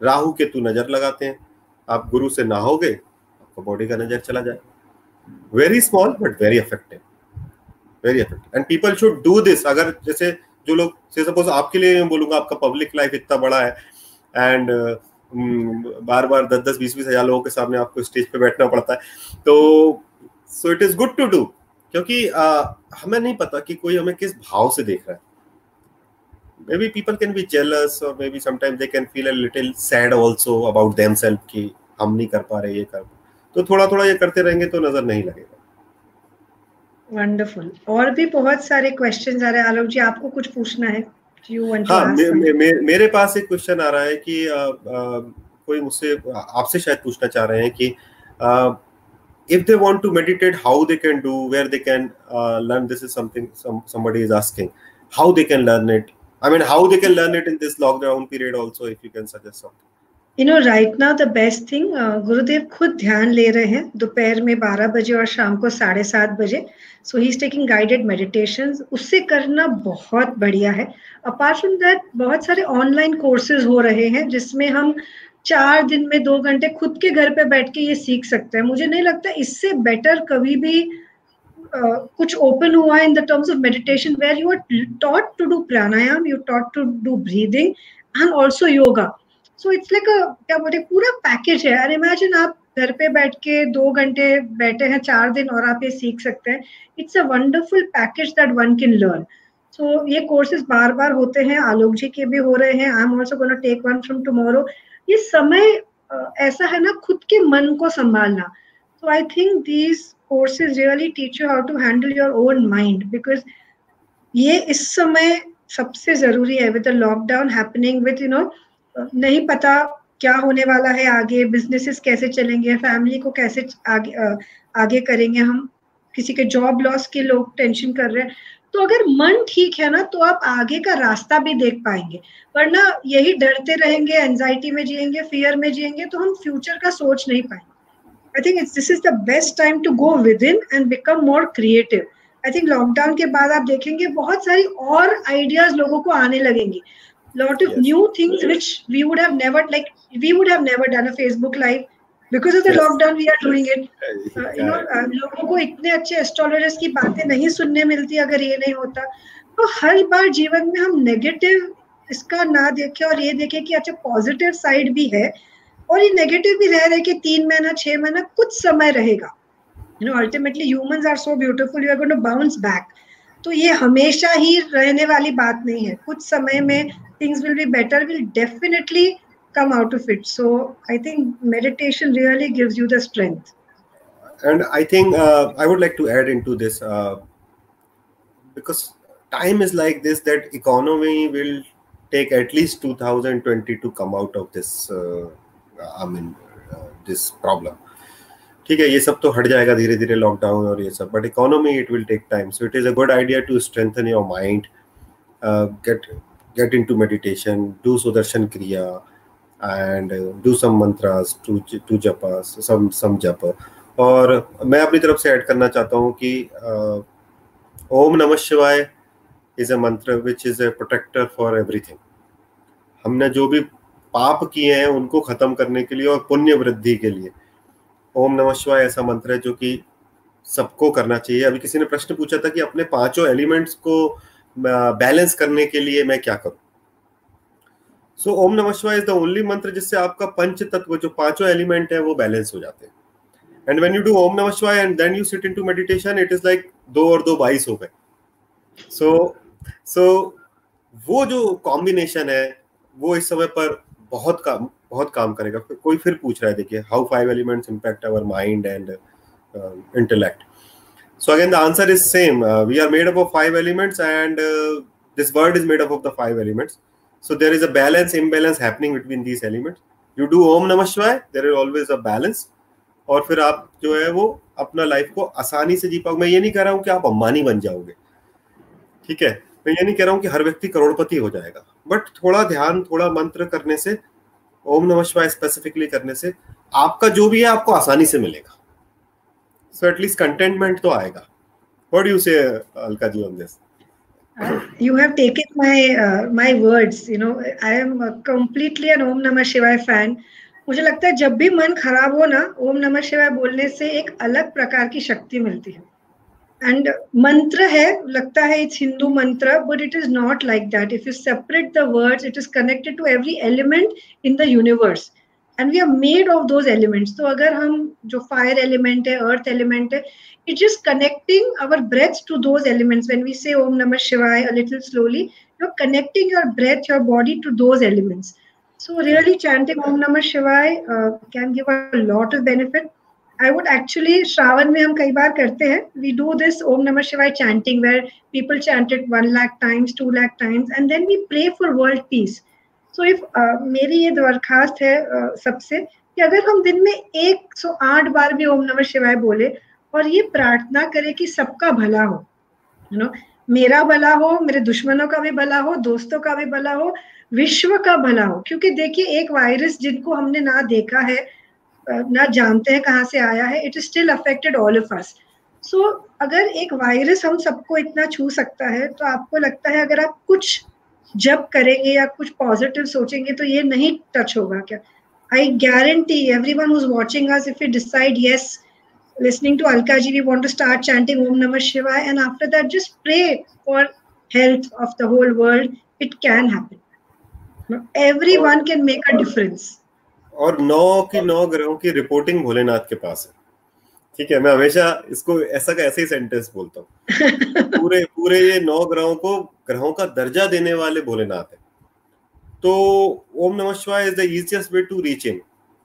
राहु के तू नज़र लगाते हैं। आप गुरु से नहाओगे आपका बॉडी का नज़र चला जाए। Very small but very effective very effective and people should do this अगर जैसे जो लोग सपोज़ आपके लिए मैं बोलूँगा आपका पब्लिक लाइफ इतना बड़ा है एंड बार बार दस दस बीस बीस हज़ार लोगों के सामने आपको स्टेज पे बैठना पड़ता है तो so it is good to do क्योंकि uh, हमें नहीं पता कि कोई हमें किस भाव से देख रहा है। Maybe people can be jealous or maybe sometimes they can feel a little sad also about themselves कि हम नहीं कर पा रहे ये कर तो थोड़ा थोड़ा ये करते रहेंगे तो नज़र नहीं लगेगा वंडरफुल और भी बहुत सारे क्वेश्चंस आ रहे हैं आलोक जी आपको कुछ पूछना है हाँ मे, मे, मे, मेरे पास एक क्वेश्चन आ रहा है कि आ, आ, कोई मुझसे आपसे शायद पूछना चाह रहे हैं कि if they want to meditate how they can do where they can uh, learn this is something some somebody is asking how they can learn it I mean, how they can learn it in this lockdown period also, if you can suggest something. You know, right now the best thing, uh, गुरुदेव खुद ध्यान ले रहे हैं दोपहर में 12 बजे और शाम को साढ़े सात बजे। So he is taking guided meditation उससे करना बहुत बढ़िया है। अपार्ट फ्रॉम दैट बहुत सारे ऑनलाइन कोर्सेज हो रहे हैं जिसमें हम चार दिन में दो घंटे खुद के घर पे बैठ के ये सीख सकते हैं। मुझे नहीं लगता इससे बेटर कभी भी कुछ ओपन हुआ है in the terms of meditation where you are taught to do pranayam you taught to do breathing and also yoga so it's like क्या बोलते हैं, पूरा पैकेज है। और इमेजिन आप घर पे बैठ के दो घंटे बैठे हैं, चार दिन और आप ये सीख सकते हैं। It's a wonderful package that one can learn so ये कोर्सेज बार बार होते हैं। आलोक जी के भी हो रहे हैं। I am also gonna take one from tomorrow ये समय ऐसा है ना, खुद के मन को संभालना। So i think these courses really teach you how to handle your own mind because ये इस समय सबसे ज़रूरी है with lockdown happening with you know नहीं पता क्या होने वाला है आगे बिजनेसेस कैसे चलेंगे फैमिली को कैसे आगे आगे करेंगे हम, किसी के जॉब लॉस के लोग टेंशन कर रहे हैं। तो अगर मन ठीक है ना तो आप आगे का रास्ता भी देख पाएँगे। वरना यही डरते रहेंगे एंजाइटी में जिएँगे फियर में जिएँगे तो हम फ्यूचर का सोच नहीं पाएँगे। I think it's this is the best time to go within and become more creative I think lockdown के बाद आप देखेंगे बहुत सारी और आइडियाज़ लोगों को आने लगेंगी। Lot of yes. new things which we would have never like we would have never done a facebook live. Because of the lockdown we are doing it you know लोगों को इतने अच्छे एस्ट्रोलॉजर्स की बातें नहीं सुनने मिलती अगर ये नहीं होता। तो हर बार जीवन में हम नेगेटिव इसका ना देखें और ये देखें कि अच्छा पॉजिटिव साइड भी है। और ये नेगेटिव भी रह रहे कि तीन महीना, छह महीना कुछ समय रहेगा। You know ultimately human are so beautiful you are going bounce back तो ये हमेशा ही रहने वाली बात नहीं है। कुछ समय में things will be better will definitely come out of it so I think meditation really gives you the strength and I think I would like to add into this because time is like this that economy will take at least 2020 to come out of this Mean, uh, this problem. ठीक है ये सब तो हट जाएगा धीरे धीरे lockdown और ये सब but economy it will take time so it is a good idea to strengthen your mind get get into meditation do sudarshan kriya and uh, do some mantras to to japas some some japa. और मैं अपनी तरफ़ से add करना चाहता हूँ कि ओम नमः Shivaya is a mantra which is a protector for everything हमने जो भी पाप किए हैं उनको खत्म करने के लिए और पुण्य वृद्धि के लिए। ओम नमः शिवाय ऐसा मंत्र है जो कि सबको करना चाहिए। अभी किसी ने प्रश्न पूछा था कि अपने पाँचों एलिमेंट्स को बैलेंस करने के लिए मैं क्या करूँ? सो ओम Namah Shivaya is the only मंत्र जिससे आपका पंच तत्व जो पाँचों एलिमेंट है, वो बैलेंस हो जाते हैं। And when you do Om Namah Shivaya and then you sit into meditation it is like दो और दो बाईस हो गए। सो सो वो जो कॉम्बिनेशन है, वो इस समय पर बहुत काम बहुत काम करेगा। कोई फिर पूछ रहा है, देखिए how five elements impact our mind and intellect so again the answer is same we are made up of five elements and this world is made up of the five elements so there is a balance imbalance happening between these elements you do Om Nam Shivaya there is always a balance और फिर आप जो है वो अपना life को आसानी से जी पाओगे। मैं ये नहीं कह रहा हूँ कि आप अम्बानी बन जाओगे। ठीक है? मैं ये नहीं कह रहा हूँ कि हर व्यक्ति करोड़पति हो जाएगा। बट थोड़ा ध्यान थोड़ा मंत्र करने से ओम नमः शिवाय स्पेसिफिकली करने से आपका जो भी है आपको आसानी से मिलेगा। सो एटलीस्ट कंटेंटमेंट तो आएगा। What do you say Alka ji on this you have taken my uh, my words you know i am completely an om namah shivaya fan. मुझे लगता है जब भी मन खराब हो ना ओम नमः शिवाय बोलने से एक अलग प्रकार की शक्ति मिलती है। एंड मंत्र है लगता है it's Hindu mantra but it is not like that if you separate the words it is connected to every element in the universe and we are made of those elements तो अगर हम जो fire element है earth element है it is connecting our breath to those elements when we say Om Namah Shivaya little slowly you are connecting your breath your body to those elements so really chanting Om Namah Shivaya can give a lot of benefit I would actually Shravan में हम कई बार करते हैं we do this Om Namah Shivaya chanting where people chant it one lakh times, two lakh times, and then we pray for world peace. So if मेरी ये दरखास्त है uh, सबसे कि अगर हम दिन में एक सौ आठ बार भी ओम नमः शिवाय बोले और ये प्रार्थना करें कि सबका भला हो यू नो मेरा भला हो मेरे दुश्मनों का भी भला हो दोस्तों का भी भला हो विश्व का भला हो क्योंकि देखिए एक वायरस जिनको हमने ना देखा है ना जानते हैं कहाँ से आया है it is still affected all of us so अगर एक वायरस हम सबको इतना छू सकता है तो आपको लगता है अगर आप कुछ जब करेंगे या कुछ पॉजिटिव सोचेंगे तो ये नहीं टच होगा क्या? I guarantee everyone who's watching us if you decide yes listening to Alka ji we want to start chanting Om Namah Shivaya and after that just pray for health of the whole world it can happen everyone can make a difference और नौ की नौ ग्रहों की reporting Bholenath के पास है। ठीक है मैं हमेशा इसको ऐसा का ऐसे ही सेंटेंस बोलता हूँ। पूरे पूरे ये नौ ग्रहों को ग्रहों का दर्जा देने वाले भोलेनाथ है। तो Om Namah Shivaya is the easiest way to reach in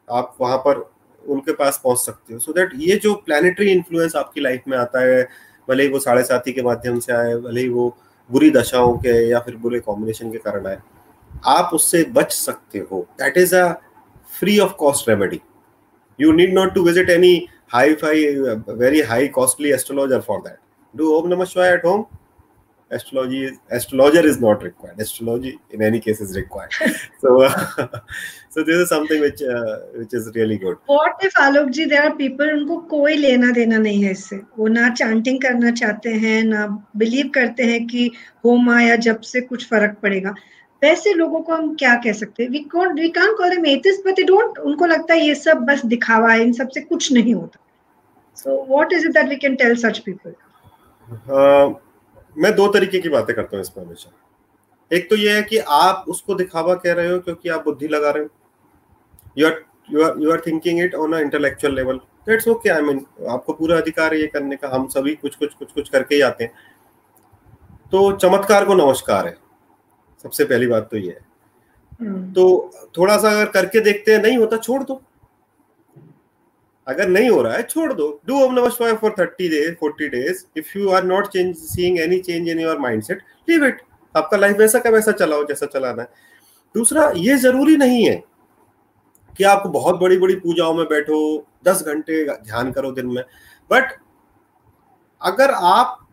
आप वहाँ पर उनके पास पहुँच सकते हो। सो so दैट ये जो प्लानिटरी इन्फ्लुएंस आपकी लाइफ में आता है भले ही वो साढ़े साथी के माध्यम से आए भले ही वो बुरी दशाओं के या फिर बुरे कॉम्बिनेशन के कारण आए आप उससे बच सकते हो। That is a free of cost remedy. You need not to visit any high-fi, uh, very high costly astrologer for that. Do Om Namah Shivaya at home. Astrology is astrologer is not required. Astrology in any case is required. so, uh, so this is something which uh, which is really good. What if Alok ji, there are people उनको कोई लेना देना नहीं है इससे वो ना chanting करना चाहते हैं ना बिलीव करते हैं कि होम या जब से कुछ फ़र्क पड़ेगा वैसे लोगों को हम क्या कह सकते हैं? डोंट उनको लगता है ये सब बस दिखावा है, इन सबसे कुछ नहीं होता। So what is it that we can tell such people मैं दो तरीके की बातें करता हूँ इसमें हमेशा। एक तो ये है कि आप उसको दिखावा कह रहे हो क्योंकि आप बुद्धि लगा रहे हो। You are you are you are thinking it on a intellectual level that's okay I mean आपको पूरा अधिकार है ये करने का, हम सभी कुछ कुछ कुछ कुछ करके ही आते हैं। तो चमत्कार को नमस्कार है। सबसे पहली बात तो ये है। हम्म। तो थोड़ा सा अगर करके देखते हैं नहीं होता छोड़ दो। अगर नहीं हो रहा है छोड़ दो। Do Om Namah Shivaya for 30 days 40 days if you are not change seeing any change in your mindset leave it आपका लाइफ वैसा का वैसा चलाओ जैसा चलाना है। दूसरा ये ज़रूरी नहीं है कि आप बहुत बड़ी बड़ी पूजाओं में बैठो दस घंटे ध्यान करो दिन में। बट अगर आप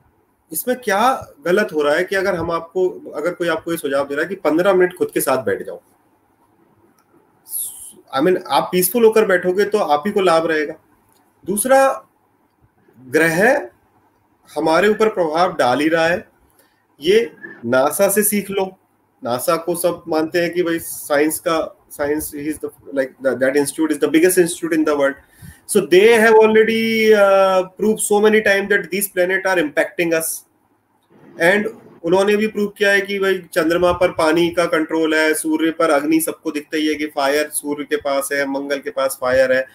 इसमें क्या गलत हो रहा है कि अगर हम आपको अगर कोई आपको ये सुझाव दे रहा है कि पंद्रह मिनट खुद के साथ बैठ जाओ। आई I मीन mean, आप पीसफुल होकर बैठोगे तो आप ही को लाभ रहेगा। दूसरा ग्रह हमारे ऊपर प्रभाव डाल ही रहा है। ये नासा से सीख लो। नासा को सब मानते हैं कि भाई साइंस का science is the like that institute is the biggest institute in the world so they have already uh, proved so many times that these planets are impacting us. And उन्होंने भी prove किया है कि भाई चंद्रमा पर पानी का कंट्रोल है सूर्य पर अग्नि सबको दिखता ही है कि फायर सूर्य के पास है मंगल के पास फायर है।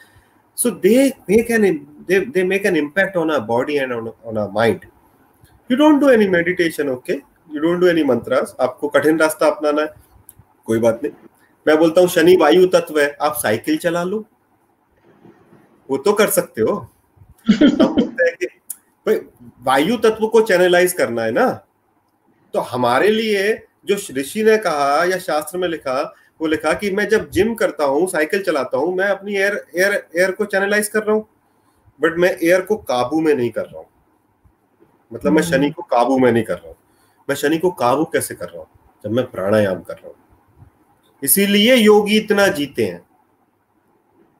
So they make an they make an impact on a body and on a mind you don't do any meditation okay you don't do any mantras आपको कठिन रास्ता अपनाना है। कोई बात नहीं। मैं बोलता हूँ शनि वायु तत्व है। आप साइकिल चला लो। वो तो कर सकते हो। वायु तत्व को चैनलाइज करना है ना। तो हमारे लिए जो ऋषि ने कहा या शास्त्र में लिखा, वो लिखा कि मैं जब जिम करता हूँ साइकिल चलाता हूँ, मैं अपनी एयर एयर एयर को चैनलाइज कर रहा हूँ। बट मैं एयर को काबू में नहीं कर रहा हूँ। मतलब मैं शनि को काबू में नहीं कर रहा हूँ। मैं शनि को काबू कैसे कर रहा हूँ? जब मैं प्राणायाम कर रहा हूँ। इसीलिए योगी इतना जीते हैं।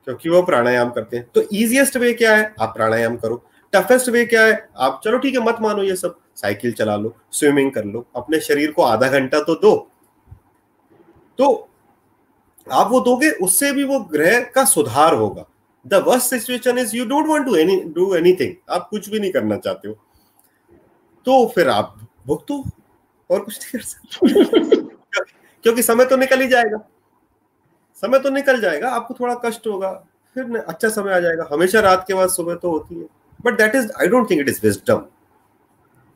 क्योंकि वो प्राणायाम करते हैं। तो इजिएस्ट वे क्या है? आप प्राणायाम करो। टफेस्ट वे क्या है? आप चलो ठीक है, मत मानो ये सब। साइकिल चला लो स्विमिंग कर लो। अपने शरीर को आधा घंटा तो दो। तो आप वो दोगे, उससे भी वो ग्रह का सुधार होगा। The worst situation is you don't want to any do anything आप कुछ भी नहीं करना चाहते हो। तो फिर आप भुगतो और कुछ नहीं कर सकते। क्योंकि समय तो निकल ही जाएगा। समय तो निकल जाएगा, आपको थोड़ा कष्ट होगा, फिर अच्छा समय आ जाएगा। हमेशा रात के बाद सुबह तो होती है। But that is I don't think it is wisdom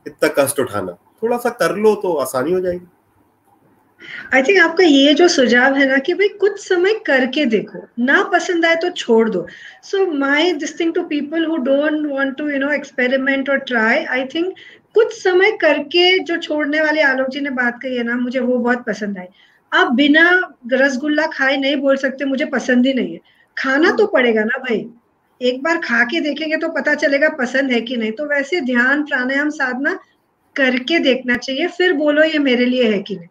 इतना कष्ट उठाना। थोड़ा सा कर लो तो आसानी हो जाएगी। आई थिंक आपका ये जो सुझाव है ना कि भाई कुछ समय करके देखो, ना पसंद आए तो छोड़ दो। So my this thing to people who don't want to you know experiment और ट्राई आई थिंक कुछ समय करके जो छोड़ने वाले आलोक जी ने बात कही है ना, मुझे वो बहुत पसंद आई। आप बिना रसगुल्ला खाए नहीं बोल सकते मुझे पसंद ही नहीं है। खाना तो पड़ेगा ना भाई। एक बार खा के देखेंगे तो पता चलेगा पसंद है कि नहीं। तो वैसे ध्यान प्राणायाम साधना करके देखना चाहिए फिर बोलो ये मेरे लिए है कि नहीं।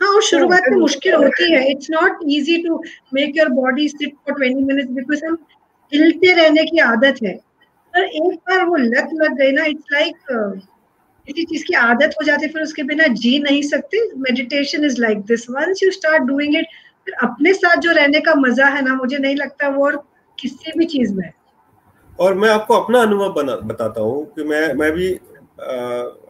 हाँ और शुरुआत में मुश्किल होती है। It's not easy to make your body sit for twenty minutes because हम हिलते रहने की आदत है। पर एक बार वो लत लग गई ना इट्स लाइक like, किसी चीज़ की आदत हो जाती है, फिर उसके बिना जी नहीं सकते। Meditation is like this once you start doing it फिर अपने साथ जो रहने का मज़ा है ना, मुझे नहीं लगता वो और किसी भी चीज़ में। और मैं आपको अपना अनुभव बताता हूँ कि मैं मैं भी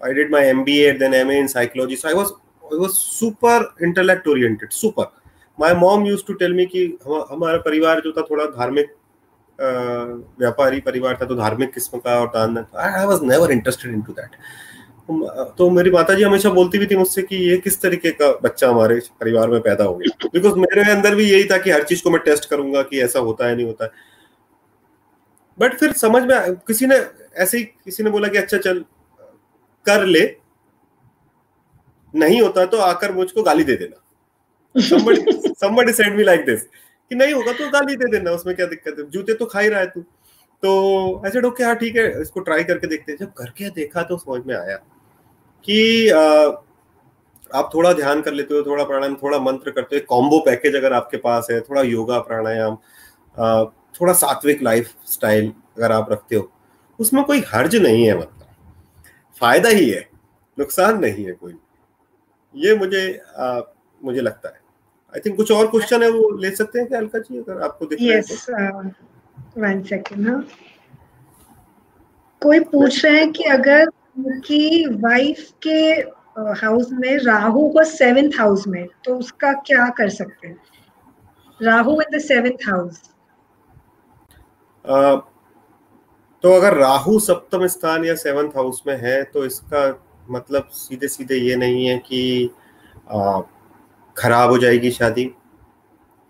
I did my MBA then MA in psychology so I was I was super intellect oriented super my mom used to tell me कि हमारा परिवार जो था थोड़ा धार्मिक व्यापारी परिवार था तो धार्मिक किस्म का और दान I was never interested into that तो मेरी माता जी हमेशा बोलती भी थी मुझसे कि ये किस तरीके का बच्चा हमारे परिवार में पैदा हो गया। बिकॉज़ मेरे अंदर भी यही था कि हर चीज़ को मैं टेस्ट करूँगा कि ऐसा होता है, नहीं होता है। बट फिर समझ में किसी ने ऐसे ही किसी ने बोला कि अच्छा चल, कर ले। नहीं होता तो आकर मुझको गाली दे देना। Somebody me like this कि नहीं होगा तो गाली दे देना, उसमें क्या दिक्कत है? जूते तो खा ही रहा है तू। तो ऐसे हाँ ठीक है, इसको ट्राई करके देखते हैं। जब करके देखा तो समझ में आया। कि आप थोड़ा ध्यान कर लेते हो थोड़ा प्राणायाम थोड़ा मंत्र करते हो कॉम्बो पैकेज अगर आपके पास है थोड़ा योगा प्राणायाम थोड़ा सात्विक लाइफ स्टाइल अगर आप रखते हो उसमें कोई हर्ज नहीं है मतलब। फ़ायदा ही है नुकसान नहीं है कोई। ये मुझे आ, मुझे लगता है। आई थिंक कुछ और क्वेश्चन है वो ले सकते हैं क्या अलका जी अगर आपको दिख yes, वन सेकेंड हाँ। कोई पूछ रहे हैं कि अगर उनकी वाइफ के हाउस में राहु को सेवेंथ हाउस में तो उसका क्या कर सकते हैं? Rahu in the seventh house तो अगर राहु सप्तम स्थान या सेवंथ हाउस में है तो इसका मतलब सीधे सीधे ये नहीं है कि खराब हो जाएगी शादी,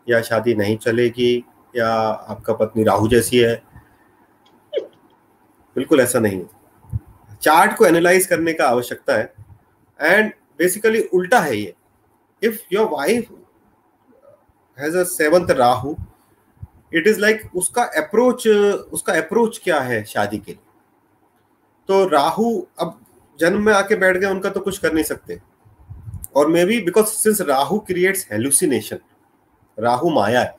या शादी नहीं चलेगी, या आपका पत्नी राहु जैसी है। बिल्कुल ऐसा नहीं है। चार्ट को एनालाइज करने का आवश्यकता है। एंड बेसिकली उल्टा है ये। If your wife has a seventh Rahu it is like उसका अप्रोच उसका अप्रोच क्या है शादी के लिए? तो राहु अब जन्म में आके बैठ गए उनका तो कुछ कर नहीं सकते। और maybe because since Rahu creates hallucination Rahu माया है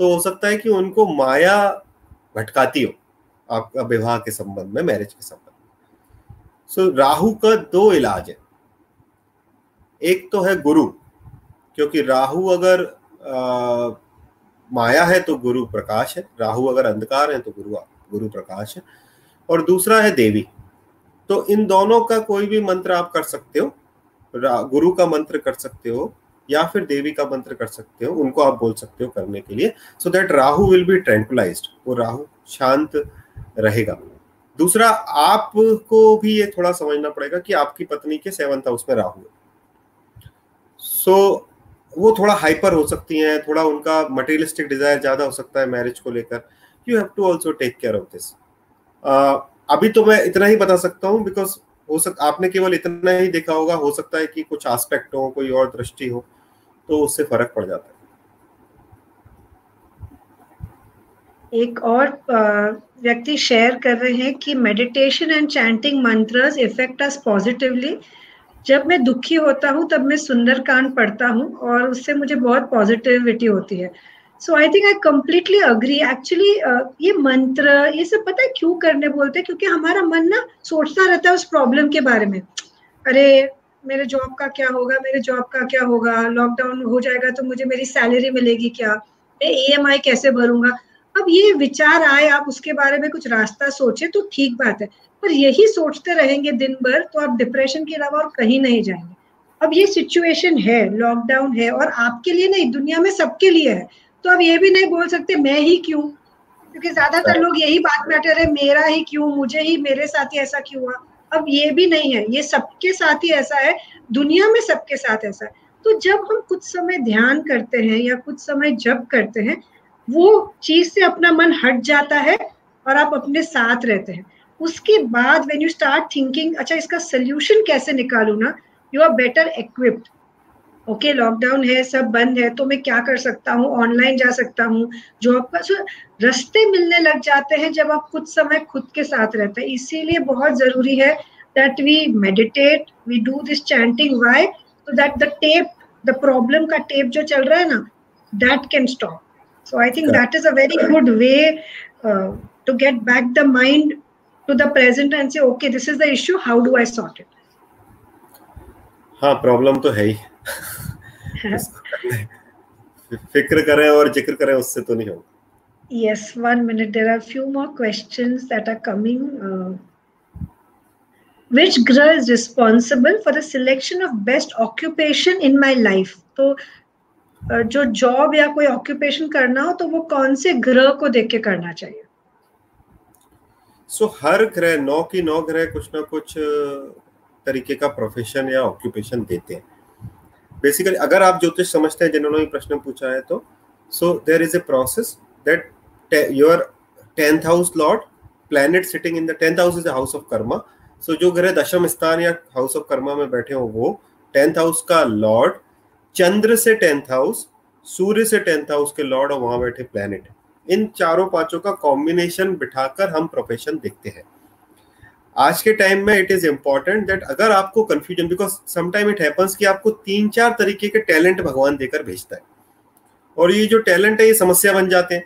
तो हो सकता है कि उनको माया भटकाती हो आपका विवाह के संबंध में मैरिज के संबंध सो so, राहु का दो इलाज है। एक तो है गुरु क्योंकि राहु अगर आ, माया है तो गुरु प्रकाश है राहु अगर अंधकार है तो गुरु गुरु प्रकाश है। और दूसरा है देवी। तो इन दोनों का कोई भी मंत्र आप कर सकते हो गुरु का मंत्र कर सकते हो या फिर देवी का मंत्र कर सकते हो उनको आप बोल सकते हो करने के लिए। So that Rahu will be tranquilise वो राहु शांत रहेगा। दूसरा आपको भी ये थोड़ा समझना पड़ेगा कि आपकी पत्नी के सेवंथ हाउस में राहु है। सो so, वो थोड़ा हाइपर हो सकती हैं थोड़ा उनका मटेरियलिस्टिक डिज़ायर ज़्यादा हो सकता है मैरिज को लेकर। You have to also take care of this अभी तो मैं इतना ही बता सकता हूँ बिकॉज़ हो सक आपने केवल इतना ही देखा होगा हो सकता है कि कुछ आस्पेक्ट हो कोई और दृष्टि हो तो उससे फ़र्क पड़ जाता है। एक और व्यक्ति शेयर कर रहे हैं कि meditation and chanting mantras effect us positively जब मैं दुखी होता हूँ, तब मैं सुंदरकांड पढ़ता हूँ और उससे मुझे बहुत पॉजिटिविटी होती है। So I think I completely agree actually ये मंत्र, ये सब पता है क्यों करने बोलते हैं? क्योंकि हमारा मन ना सोचता रहता है उस प्रॉब्लम के बारे में। अरे, मेरे जॉब का क्या होगा? मेरे जॉब का क्या होगा? लॉकडाउन हो जाएगा तो मुझे मेरी सैलरी मिलेगी क्या? मैं ईएमआई कैसे भरूँगा? अब ये विचार आए, आप उसके बारे में कुछ रास्ता सोचे तो ठीक बात है। पर यही सोचते रहेंगे दिन भर तो आप डिप्रेशन के अलावा और कहीं नहीं जाएँगे। अब ये सिचुएशन है लॉकडाउन है और आपके लिए नहीं, दुनिया में सबके लिए है। तो अब ये भी नहीं बोल सकते, मैं ही क्यों? क्योंकि ज़्यादातर लोग यही बात में अटे रहे मेरा ही क्यों, मुझे ही, मेरे साथ ही ऐसा क्यों हुआ? अब ये भी नहीं है, ये सबके साथ ही ऐसा है, दुनिया में सबके साथ ऐसा है। तो जब हम कुछ समय ध्यान करते हैं या कुछ समय जब करते हैं वो चीज़ से अपना मन हट जाता है और आप अपने साथ रहते हैं। उसके बाद वेन यू स्टार्ट थिंकिंग अच्छा इसका सोल्यूशन कैसे निकालू ना? You are better equipped okay lockdown है, सब बंद है तो मैं क्या कर सकता हूँ? ऑनलाइन जा सकता हूँ जॉब का। सो रस्ते मिलने लग जाते हैं जब आप कुछ समय खुद के साथ रहते हैं। इसीलिए बहुत ज़रूरी है that we meditate we do this chanting why so that the tape the problem का टेप जो चल रहा है ना that can stop so I think that is a very good way to get back the mind to the present and say okay this is the issue how do i sort it हाँ problem तो है ही फिक्र करें और जिक्र करें उससे तो नहीं होगा yes one minute there are a few more questions that are coming uh, which grah is responsible for the selection of best occupation in my life तो uh, जो जॉब या कोई ऑक्यूपेशन करना हो तो वो कौन से ग्रह को देख के करना चाहिए? सो so, हर ग्रह नौ की नौ ग्रह कुछ ना कुछ तरीके का प्रोफेशन या ऑक्यूपेशन देते हैं। बेसिकली अगर आप ज्योतिष समझते हैं जिन्होंने ये प्रश्न पूछा है तो so there is a process that your tenth house lord planet sitting in the tenth house is house of karma so जो ग्रह दशम स्थान या हाउस ऑफ़ कर्मा में बैठे हो वो टेंथ हाउस का लॉर्ड चंद्र से टेंथ हाउस, सूर्य से टेंथ हाउस के लॉर्ड और वहाँ बैठे प्लेनेट इन चारों पाँचों का कॉम्बिनेशन बिठाकर हम प्रोफेशन देखते हैं। आज के टाइम में इट इज़ इंपॉर्टेंट दैट अगर आपको confusion because sometime it happens कि आपको तीन चार तरीके के टैलेंट भगवान देकर भेजता है। और ये जो टैलेंट है, ये समस्या बन जाते हैं।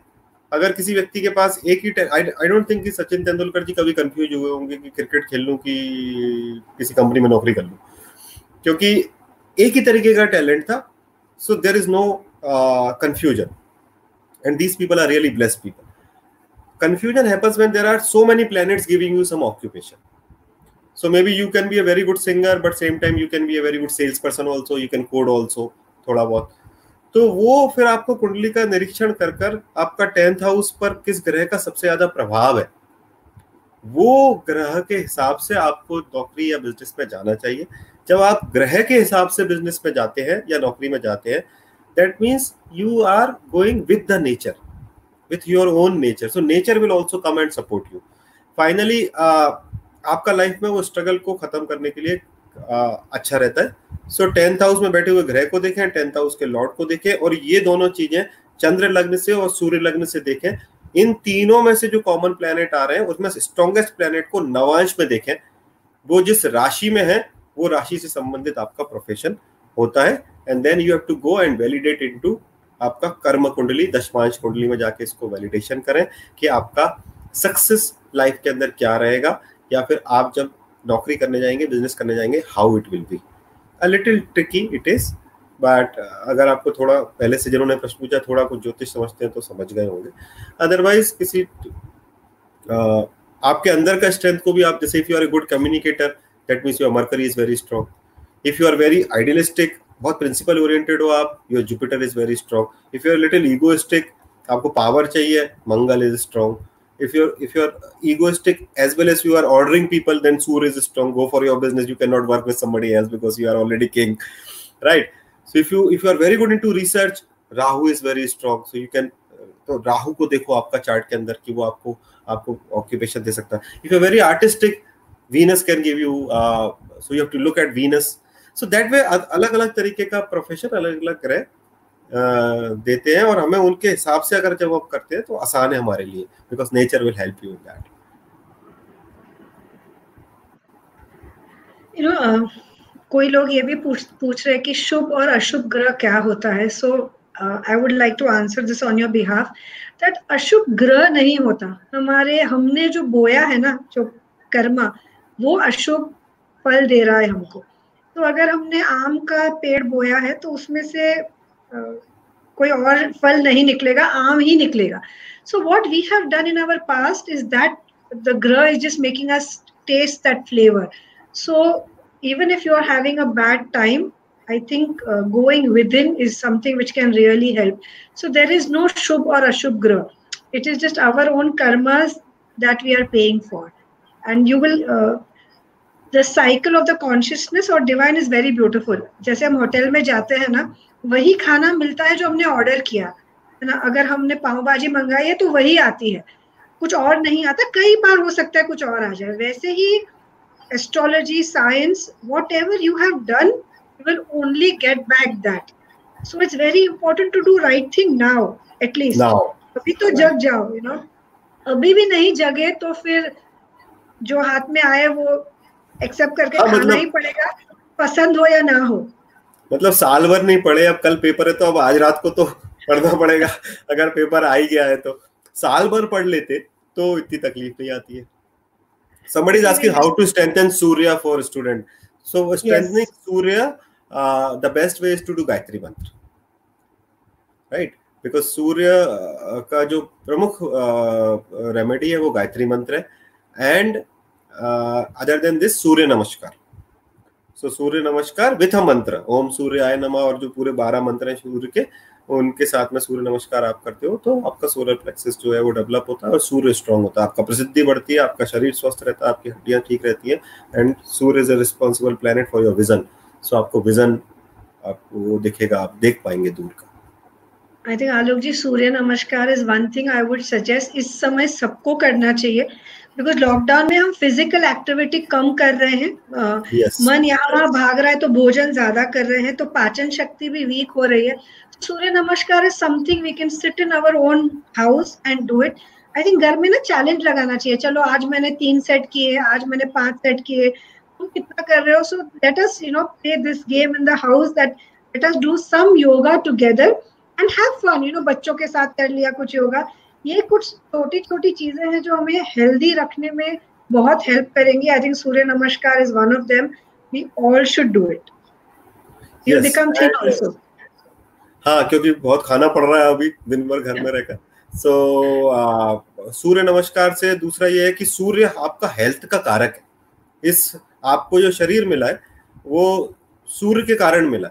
अगर किसी व्यक्ति के पास एक ही आई डोंट थिंक कि सचिन तेंदुलकर जी कभी कंफ्यूज हुए होंगे कि क्रिकेट खेल लूँ कि किसी कंपनी में नौकरी कर लूँ। क्योंकि एक ही तरीके का टैलेंट था so there is no confusion and these people are really bless people confusion happens when there are so many planets giving you some occupation so maybe you can be a very good singer but same time you can be a very good sales person also you can code also थोड़ा बहुत। तो वो फिर आपको कुंडली का निरीक्षण कर कर आपका टेंथ हाउस पर किस ग्रह का सबसे ज़्यादा प्रभाव है, वो ग्रह के हिसाब से आपको नौकरी या बिज़नेस में जाना चाहिए। जब आप ग्रह के हिसाब से बिज़नेस में जाते हैं या नौकरी में जाते हैं that means you are going with the nature with your own nature so nature will also come and support you finally आपका लाइफ में वो स्ट्रगल को खत्म करने के लिए uh, अच्छा रहता है। सो टेंथ हाउस में बैठे हुए ग्रह को देखें टेंथ हाउस के लॉर्ड को देखें और ये दोनों चीज़ें चंद्र लग्न से और सूर्य लग्न से देखें। इन तीनों में से जो कॉमन प्लेनेट आ रहे हैं उसमें स्ट्रॉन्गेस्ट प्लेनेट को नवांश में देखें। वो जिस राशि में है वो राशि से संबंधित आपका प्रोफेशन होता है and then you have to go and validate into आपका कर्म कुंडली दशमांश कुंडली में जाके इसको वैलिडेशन करें कि आपका सक्सेस लाइफ के अंदर क्या रहेगा या फिर आप जब नौकरी करने जाएँगे बिज़नेस करने जाएँगे how it will be a little tricky it is but अगर आपको थोड़ा पहले से जिन्होंने प्रश्न पूछा थोड़ा कुछ ज्योतिष समझते हैं तो समझ गए होंगे। अदरवाइज़ किसी uh, आपके अंदर का स्ट्रेंथ को भी आप जैसे if you are a good communicator that means your Mercury is very strong if you are very idealistic बहुत प्रिंसिपल ओरिएंटेड हो आप your Jupiter is very strong if you are little egoistic आपको power चाहिए Mangal is strong if you're if you're egoistic as well as you are ordering people then sur is strong go for your business you cannot work with somebody else because you are already king right so if you if you are very good into research rahu is very strong so you can तो राहु को देखो आपका chart के अंदर कि वो आपको आपको ऑक्यूपेशन दे सकता है if you very artistic Venus can give you so you have to look at Venus so that way अलग अलग तरीके का प्रोफेशन अलग अलग ग्रह देते हैं और हमें उनके हिसाब से अगर जब हम करते हैं तो आसान है हमारे लिए because nature will help you in that you know कोई लोग ये भी पूछ पूछ रहे हैं कि शुभ और अशुभ ग्रह क्या होता है? So I would like to answer this on your behalf that अशुभ ग्रह नहीं होता। हमारे, हमने जो बोया है ना, जो कर्मा वो अशुभ फल दे रहा है हमको। तो अगर हमने आम का पेड़ बोया है तो उसमें से कोई और फल नहीं निकलेगा, आम ही निकलेगा। So what we have done in our past is that the graha is just making us taste that flavour so even if you are having a bad time I think going within is something which can really help so there is no shubh और ashubh graha it is just our own karmas that we are paying for and you will the cycle of the consciousness और divine is very beautiful जैसे हम hotel में जाते हैं ना वही खाना मिलता है जो हमने ऑर्डर किया। है ना? अगर हमने पाव भाजी मंगाई है तो वही आती है। कुछ और नहीं आता कई बार हो सकता है कुछ और आ जाए। वैसे ही astrology science whatever you have done you will only get back that so it's very important to do right thing now at least अभी तो जग जाओ यू you नो know? अभी भी नहीं जगे तो फिर जो हाथ में आए वो एक्सेप्ट करके हाँ, खाना मतलब, ही पड़ेगा पसंद हो या ना हो। मतलब साल भर नहीं पढ़े अब कल पेपर है तो अब आज रात को तो पढ़ना पड़ेगा अगर पेपर आ ही गया है तो। साल भर पढ़ लेते तो इतनी तकलीफ़ नहीं आती है। Somebody is asking how to strengthen surya for a student. So strengthening yes. surya uh, the best way is to do gayatri mantra. Right? Because Surya का जो प्रमुख रेमेडी है वो गायत्री मंत्र है and other than this Surya Namaskar so Surya नमस्कार with a मंत्र ओम सूर्य आय नमा और जो पूरे बारह मंत्र हैं सूर्य के, उनके साथ में सूर्य नमस्कार आप करते हो तो आपका सोलर प्लेक्सिस जो है वो डेवलप होता है और सूर्य स्ट्रांग होता है। आपका प्रसिद्धि बढ़ती है, आपका शरीर स्वस्थ रहता है, आपकी हड्डियाँ ठीक रहती है and Surya is a responsible planet for your vision so आपको विजन आपको वो दिखेगा, आप देख पाएँगे दूर का। I think Alok ji Surya Namaskar is one thing I would suggest इस समय सबको करना चाहिए। बिकॉज़ लॉकडाउन में हम फ़िज़िकल एक्टिविटी कम कर रहे हैं। uh, yes. मन यहाँ वहाँ भाग रहा है तो भोजन ज़्यादा कर रहे हैं तो पाचन शक्ति भी वीक हो रही है। Surya Namaskar is something we can sit in our own house and do it I think घर में ना चैलेंज लगाना चाहिए। चलो आज मैंने तीन सेट किए आज मैंने पाँच सेट किए। तुम कितना कर रहे हो? So let us you know play this game in the house that let us do some yoga together and have fun you know बच्चों के साथ कर लिया कुछ योगा ये कुछ छोटी छोटी चीज़ें हैं जो हमें हेल्दी रखने में बहुत हेल्प करेंगी. I think Surya Namaskar is one of them we all should do it you become thin also हाँ क्योंकि बहुत खाना पड़ रहा है अभी दिन भर घर yeah. में रहकर. सो so, uh, सूर्य नमस्कार से दूसरा ये है कि सूर्य आपका हेल्थ का कारक है. इस आपको जो शरीर मिला है वो सूर्य के कारण मिला.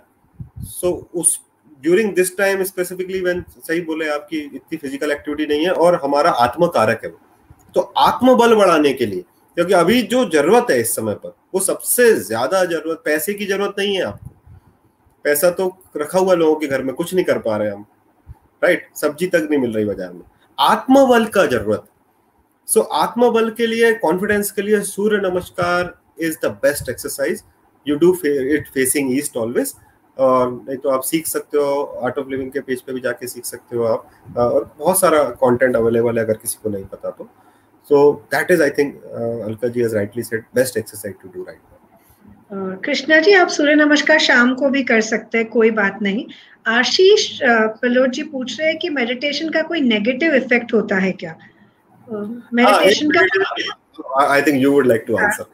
सो so, उस during this time specifically when सही बोले आपकी इतनी फ़िज़िकल एक्टिविटी नहीं है और हमारा आत्म कारक है वो। तो आत्मबल बढ़ाने के लिए क्योंकि अभी जो ज़रूरत है इस समय पर वो सबसे ज़्यादा ज़रूरत पैसे की ज़रूरत नहीं है आपको। पैसा तो रखा हुआ लोगों के घर में कुछ नहीं कर पा रहे हम। राइट सब्ज़ी तक नहीं मिल रही बाज़ार में। आत्मबल का ज़रूरत। सो so, आत्मबल के लिए कॉन्फिडेंस के लिए Surya Namaskar is the best exercise you do it facing east always और नहीं तो आप सीख सकते हो आर्ट ऑफ़ लिविंग के पेज पे भी जाके सीख सकते हो आप। और बहुत सारा कंटेंट अवेलेबल है अगर किसी को नहीं पता तो। So that is I think Alka ji has rightly said best exercise to do right Krishna ji आप सूर्य नमस्कार शाम को भी कर सकते हैं कोई बात नहीं। आशीष पलोट जी पूछ रहे हैं कि मेडिटेशन का कोई नेगेटिव इफ़ेक्ट होता है क्या? मेडिटेशन का I think you would like to answer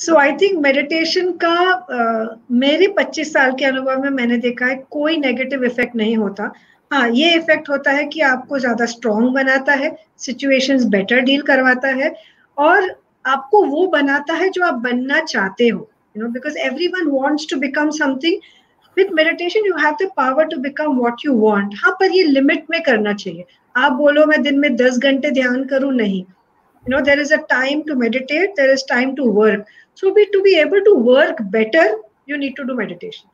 so I think meditation का uh, मेरे 25 साल के अनुभव में मैंने देखा है कोई नेगेटिव इफ़ेक्ट नहीं होता। हाँ ये इफ़ेक्ट होता है कि आपको ज़्यादा स्ट्रॉन्ग बनाता है सिचुएशंस बेटर डील करवाता है और आपको वो बनाता है जो आप बनना चाहते हो you know because everyone wants to become something with meditation you have the power to become what you want हाँ पर ये लिमिट में करना चाहिए। आप बोलो मैं दिन में दस घंटे ध्यान करूँ? नहीं। You know there is a time to meditate there is time to work. So be to be able to work better you need to do meditation.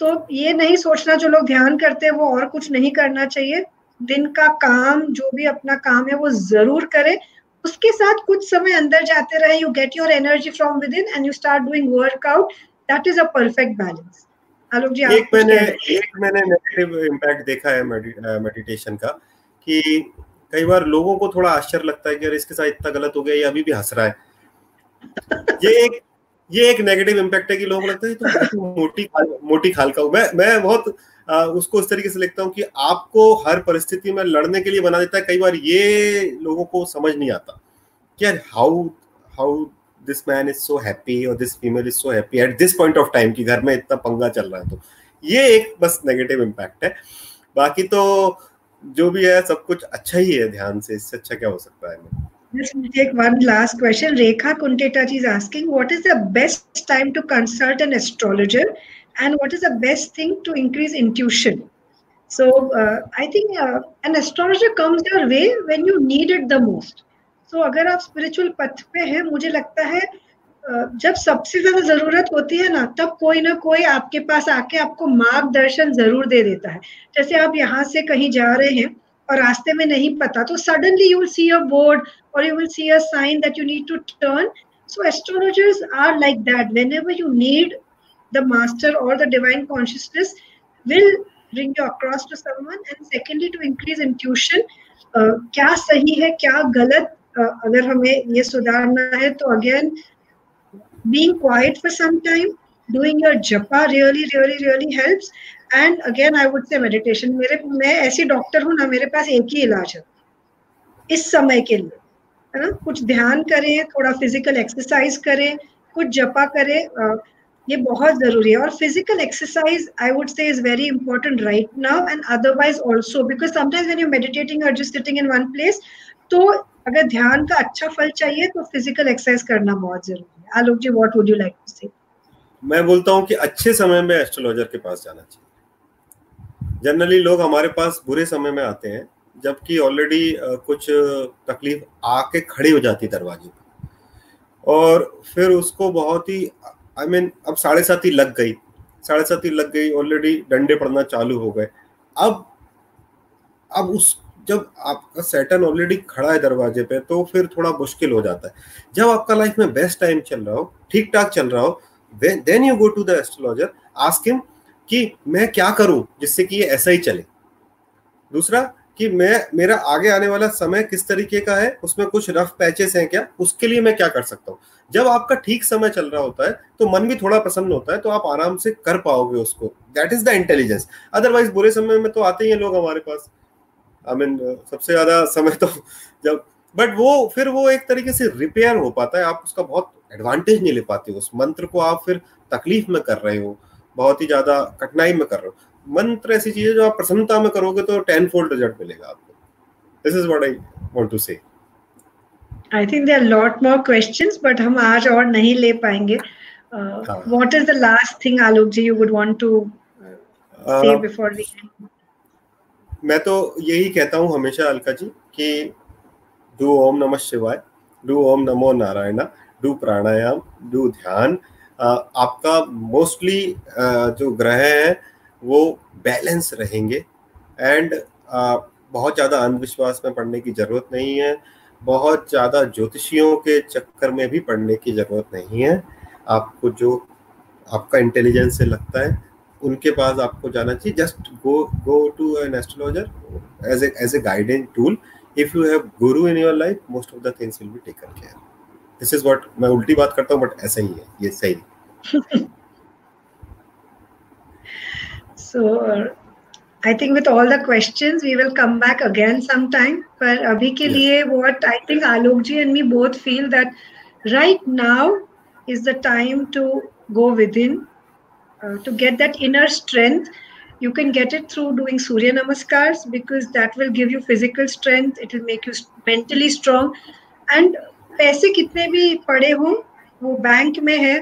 तो ये नहीं सोचना जो लोग ध्यान करते हैं वो और कुछ नहीं करना चाहिए। दिन का काम जो भी अपना काम है वो ज़रूर करें। उसके साथ कुछ समय अंदर जाते रहे। You get your energy from within and you start doing workout that is a perfect balance Alok ji एक मैंने एक मैंने नेगेटिव इम्पैक्ट देखा है मेडिटेशन का कि कई बार लोगों को थोड़ा आश्चर्य लगता है कि अरे इसके साथ इतना गलत हो गया ये अभी भी हंस रहा है। ये एक ये एक नेगेटिव इम्पैक्ट है कि लोगों लगता है तो मोटी खाल, मोटी खाल का मैं मैं बहुत आ, उसको इस तरीके से लिखता हूँ कि आपको हर परिस्थिति में लड़ने के लिए बना देता है। कई बार ये लोगों को समझ नहीं आता कि यार how how this man is so happy और this female is so happy at this point of time कि घर में इतना पंगा चल रहा है तो। ये एक बस नेगेटिव इम्पैक्ट है। बाकी तो जो भी है सब कुछ अच्छा ही है ध्यान से इससे अच्छा क्या हो सकता है? Let's take one last question. Rekha Kunteta is asking, what is the best time to consult an astrologer, and what is the best thing to increase intuition? So uh, I think uh, an astrologer comes your way when you need it the most. So अगर आप spiritual पथ पे हैं, मुझे लगता है जब सबसे ज़्यादा ज़रूरत होती है ना तब कोई ना कोई आपके पास आके आपको मार्गदर्शन ज़रूर दे देता है जैसे आप यहाँ से कहीं जा रहे हैं और रास्ते में नहीं पता तो suddenly you see a board और you will see a sign that you need to turn so astrologers are like that whenever you need the master or the divine consciousness will bring you across to someone and secondly to increase intuition uh, क्या सही है क्या गलत uh, अगर हमें ये सुधारना है तो again being quiet for some time doing your japa really really really helps and again i would say meditation मेरे मैं ऐसी डॉक्टर हूँ ना मेरे पास एक ही इलाज है इस समय के लिए है ना? कुछ ध्यान करें, थोड़ा फ़िज़िकल एक्सरसाइज करें, कुछ जपा करें ये बहुत ज़रूरी है। और physical exercise I would say is very important right now and otherwise also because sometimes when you meditating और just sitting in one place तो अगर ध्यान का अच्छा फल चाहिए तो फ़िज़िकल एक्सरसाइज करना बहुत ज़रूरी है। Alok ji what would you like to say मैं बोलता हूँ कि अच्छे समय में एस्ट्रोलॉजर के पास जाना चाहिए। जनरली लोग हमारे पास बुरे समय में आते हैं जबकि ऑलरेडी कुछ तकलीफ़ आके खड़ी हो जाती दरवाजे पर। और फिर उसको बहुत ही आई I मीन mean, अब साढ़े ही लग गई। साढ़े सात ही लग गई ऑलरेडी डंडे पड़ना चालू हो गए। अब अब उस जब आपका सेटन ऑलरेडी खड़ा है दरवाजे पे तो फिर थोड़ा मुश्किल हो जाता है। जब आपका लाइफ में बेस्ट टाइम चल रहा हो ठीक ठाक चल रहा हो then you go to the astrologer ask him कि मैं क्या करूँ जिससे कि ये ऐसा ही चले। दूसरा कि मैं मेरा आगे आने वाला समय किस तरीके का है उसमें कुछ रफ पैचेस हैं क्या उसके लिए मैं क्या कर सकता हूँ? जब आपका ठीक समय चल रहा होता है तो मन भी थोड़ा प्रसन्न होता है तो आप आराम से कर पाओगे उसको। That is the intelligence otherwise बुरे समय में तो आते ही हैं लोग हमारे पास। आई I मीन mean, सबसे ज़्यादा समय तो जब बट वो फिर वो एक तरीके से रिपेयर हो पाता है आप उसका बहुत एडवांटेज नहीं ले पाते उस मंत्र को आप फिर तकलीफ़ में कर रहे हो बहुत ही ज़्यादा कठिनाई में कर रहे हो। मंत्र ऐसी चीज़ है जो आप प्रसन्नता में करोगे तो टेन फोल्ड रिज़ल्ट मिलेगा आपको। This is what I want to say I think there lot more questions but हम आज और नहीं ले पाएँगे। What is the last thing Alok ji you would want to say before we मैं तो यही कहता हूँ हमेशा अलका जी कि डू ओम नमः शिवाय do Om NaMo Narayan do pranayama do ध्यान। आपका मोस्टली जो ग्रह हैं वो बैलेंस रहेंगे। एंड बहुत ज़्यादा अंधविश्वास में पढ़ने की ज़रूरत नहीं है। बहुत ज़्यादा ज्योतिषियों के चक्कर में भी पढ़ने की ज़रूरत नहीं है। आपको जो आपका इंटेलिजेंस से लगता है, उनके पास आपको जाना चाहिए। Just go go to an astrologer as a as a guidance tool if you have guru in your life most of the things will be taken care this is what मैं उल्टी बात करता हूँ बट ऐसा ही है। ये सही। So I think with all the questions we will come back again sometime. पर अभी के लिए what I think Alok ji and me both feel that right now is the time to go within uh, to get that inner strength. You can get it through doing Surya Namaskars because that will give you physical strength. It will make you mentally strong. And पैसे कितने भी पड़े हों वो bank में है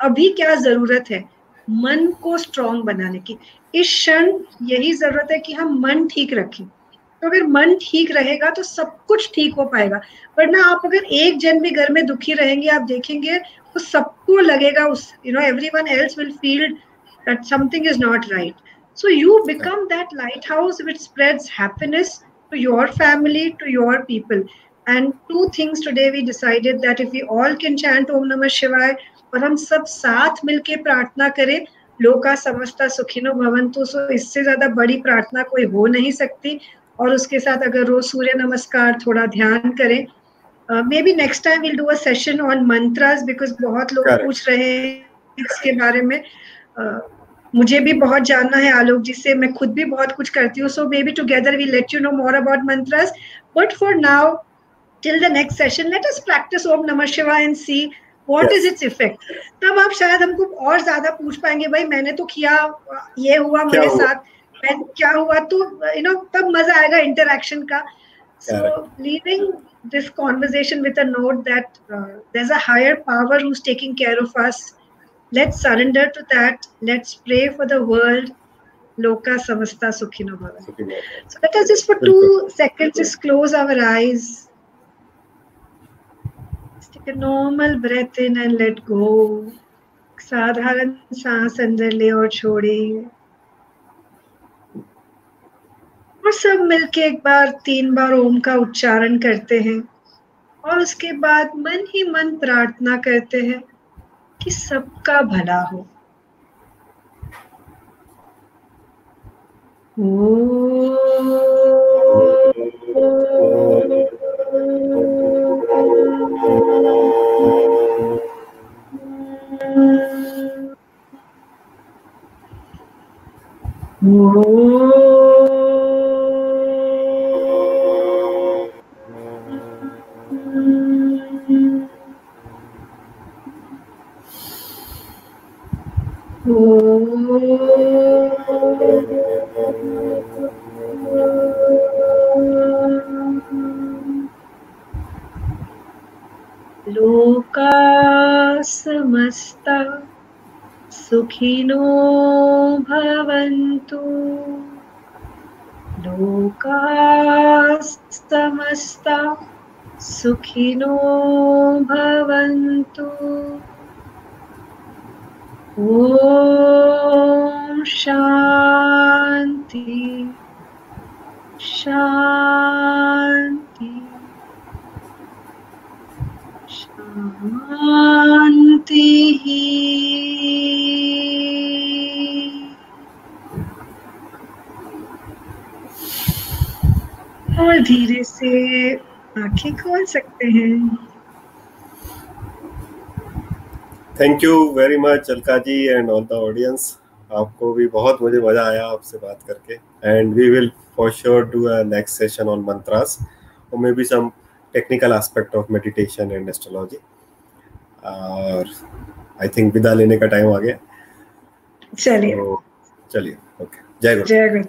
अभी क्या ज़रूरत है मन को स्ट्रॉन्ग बनाने की। इस क्षण यही ज़रूरत है कि हम मन ठीक रखें। तो अगर मन ठीक रहेगा तो सब कुछ ठीक हो पाएगा। वरना आप अगर एक जन भी घर में दुखी रहेंगे, आप देखेंगे तो सबको लगेगा उस you know everyone else will feel that something is not right so you become that lighthouse which spread happiness to your family to your people and to things today we decided that if you all can chant Om Namah Shivaya और हम सब साथ मिलके प्रार्थना करें लोका समझता सुखिनो भवंतु सो इससे ज़्यादा बड़ी प्रार्थना कोई हो नहीं सकती। और उसके साथ अगर रोज सूर्य नमस्कार थोड़ा ध्यान करें maybe next time will do a session on mantras because बहुत लोग पूछ रहे हैं इसके बारे में। uh, मुझे भी बहुत जानना है आलोक जी से मैं खुद भी बहुत कुछ करती हूँ so maybe together we let you know more about mantras but for now till the next session let us practice Om Namah Shiva and see what is its effect तब आप शायद हमको और ज़्यादा पूछ पाएँगे भाई मैंने तो किया ये हुआ मेरे साथ मैं क्या हुआ तो यू नो तब मज़ा आएगा इंटरेक्शन का so leaving this conversation with a note that uh, there's a higher power who's taking care of us let's surrender to that let's pray for the world loka samasta sukhino bhava so let us just for two seconds just close our eyes take a normal breath in and let go. साधारण सांस अंदर ले और छोड़े। और सब मिलके एक बार, तीन बार ओम का उच्चारण करते हैं। और उसके बाद मन ही मन प्रार्थना करते हैं कि सबका भला हो। लोका सुखिनो भवन्तु। लोकास्तमस्ता सुखिनो भवन्तु। ॐ धीरे से आँखें खोल सकते हैं। Thank you very much Alka ji and all the audience आपको भी बहुत मुझे मज़ा आया आपसे बात करके। And we will for sure do a next session on mantras और maybe some technical aspect of meditation and astrology और आई थिंक विदा लेने का टाइम आ गया। चलिए। चलिए ओके जय गुरु। जय गुरु।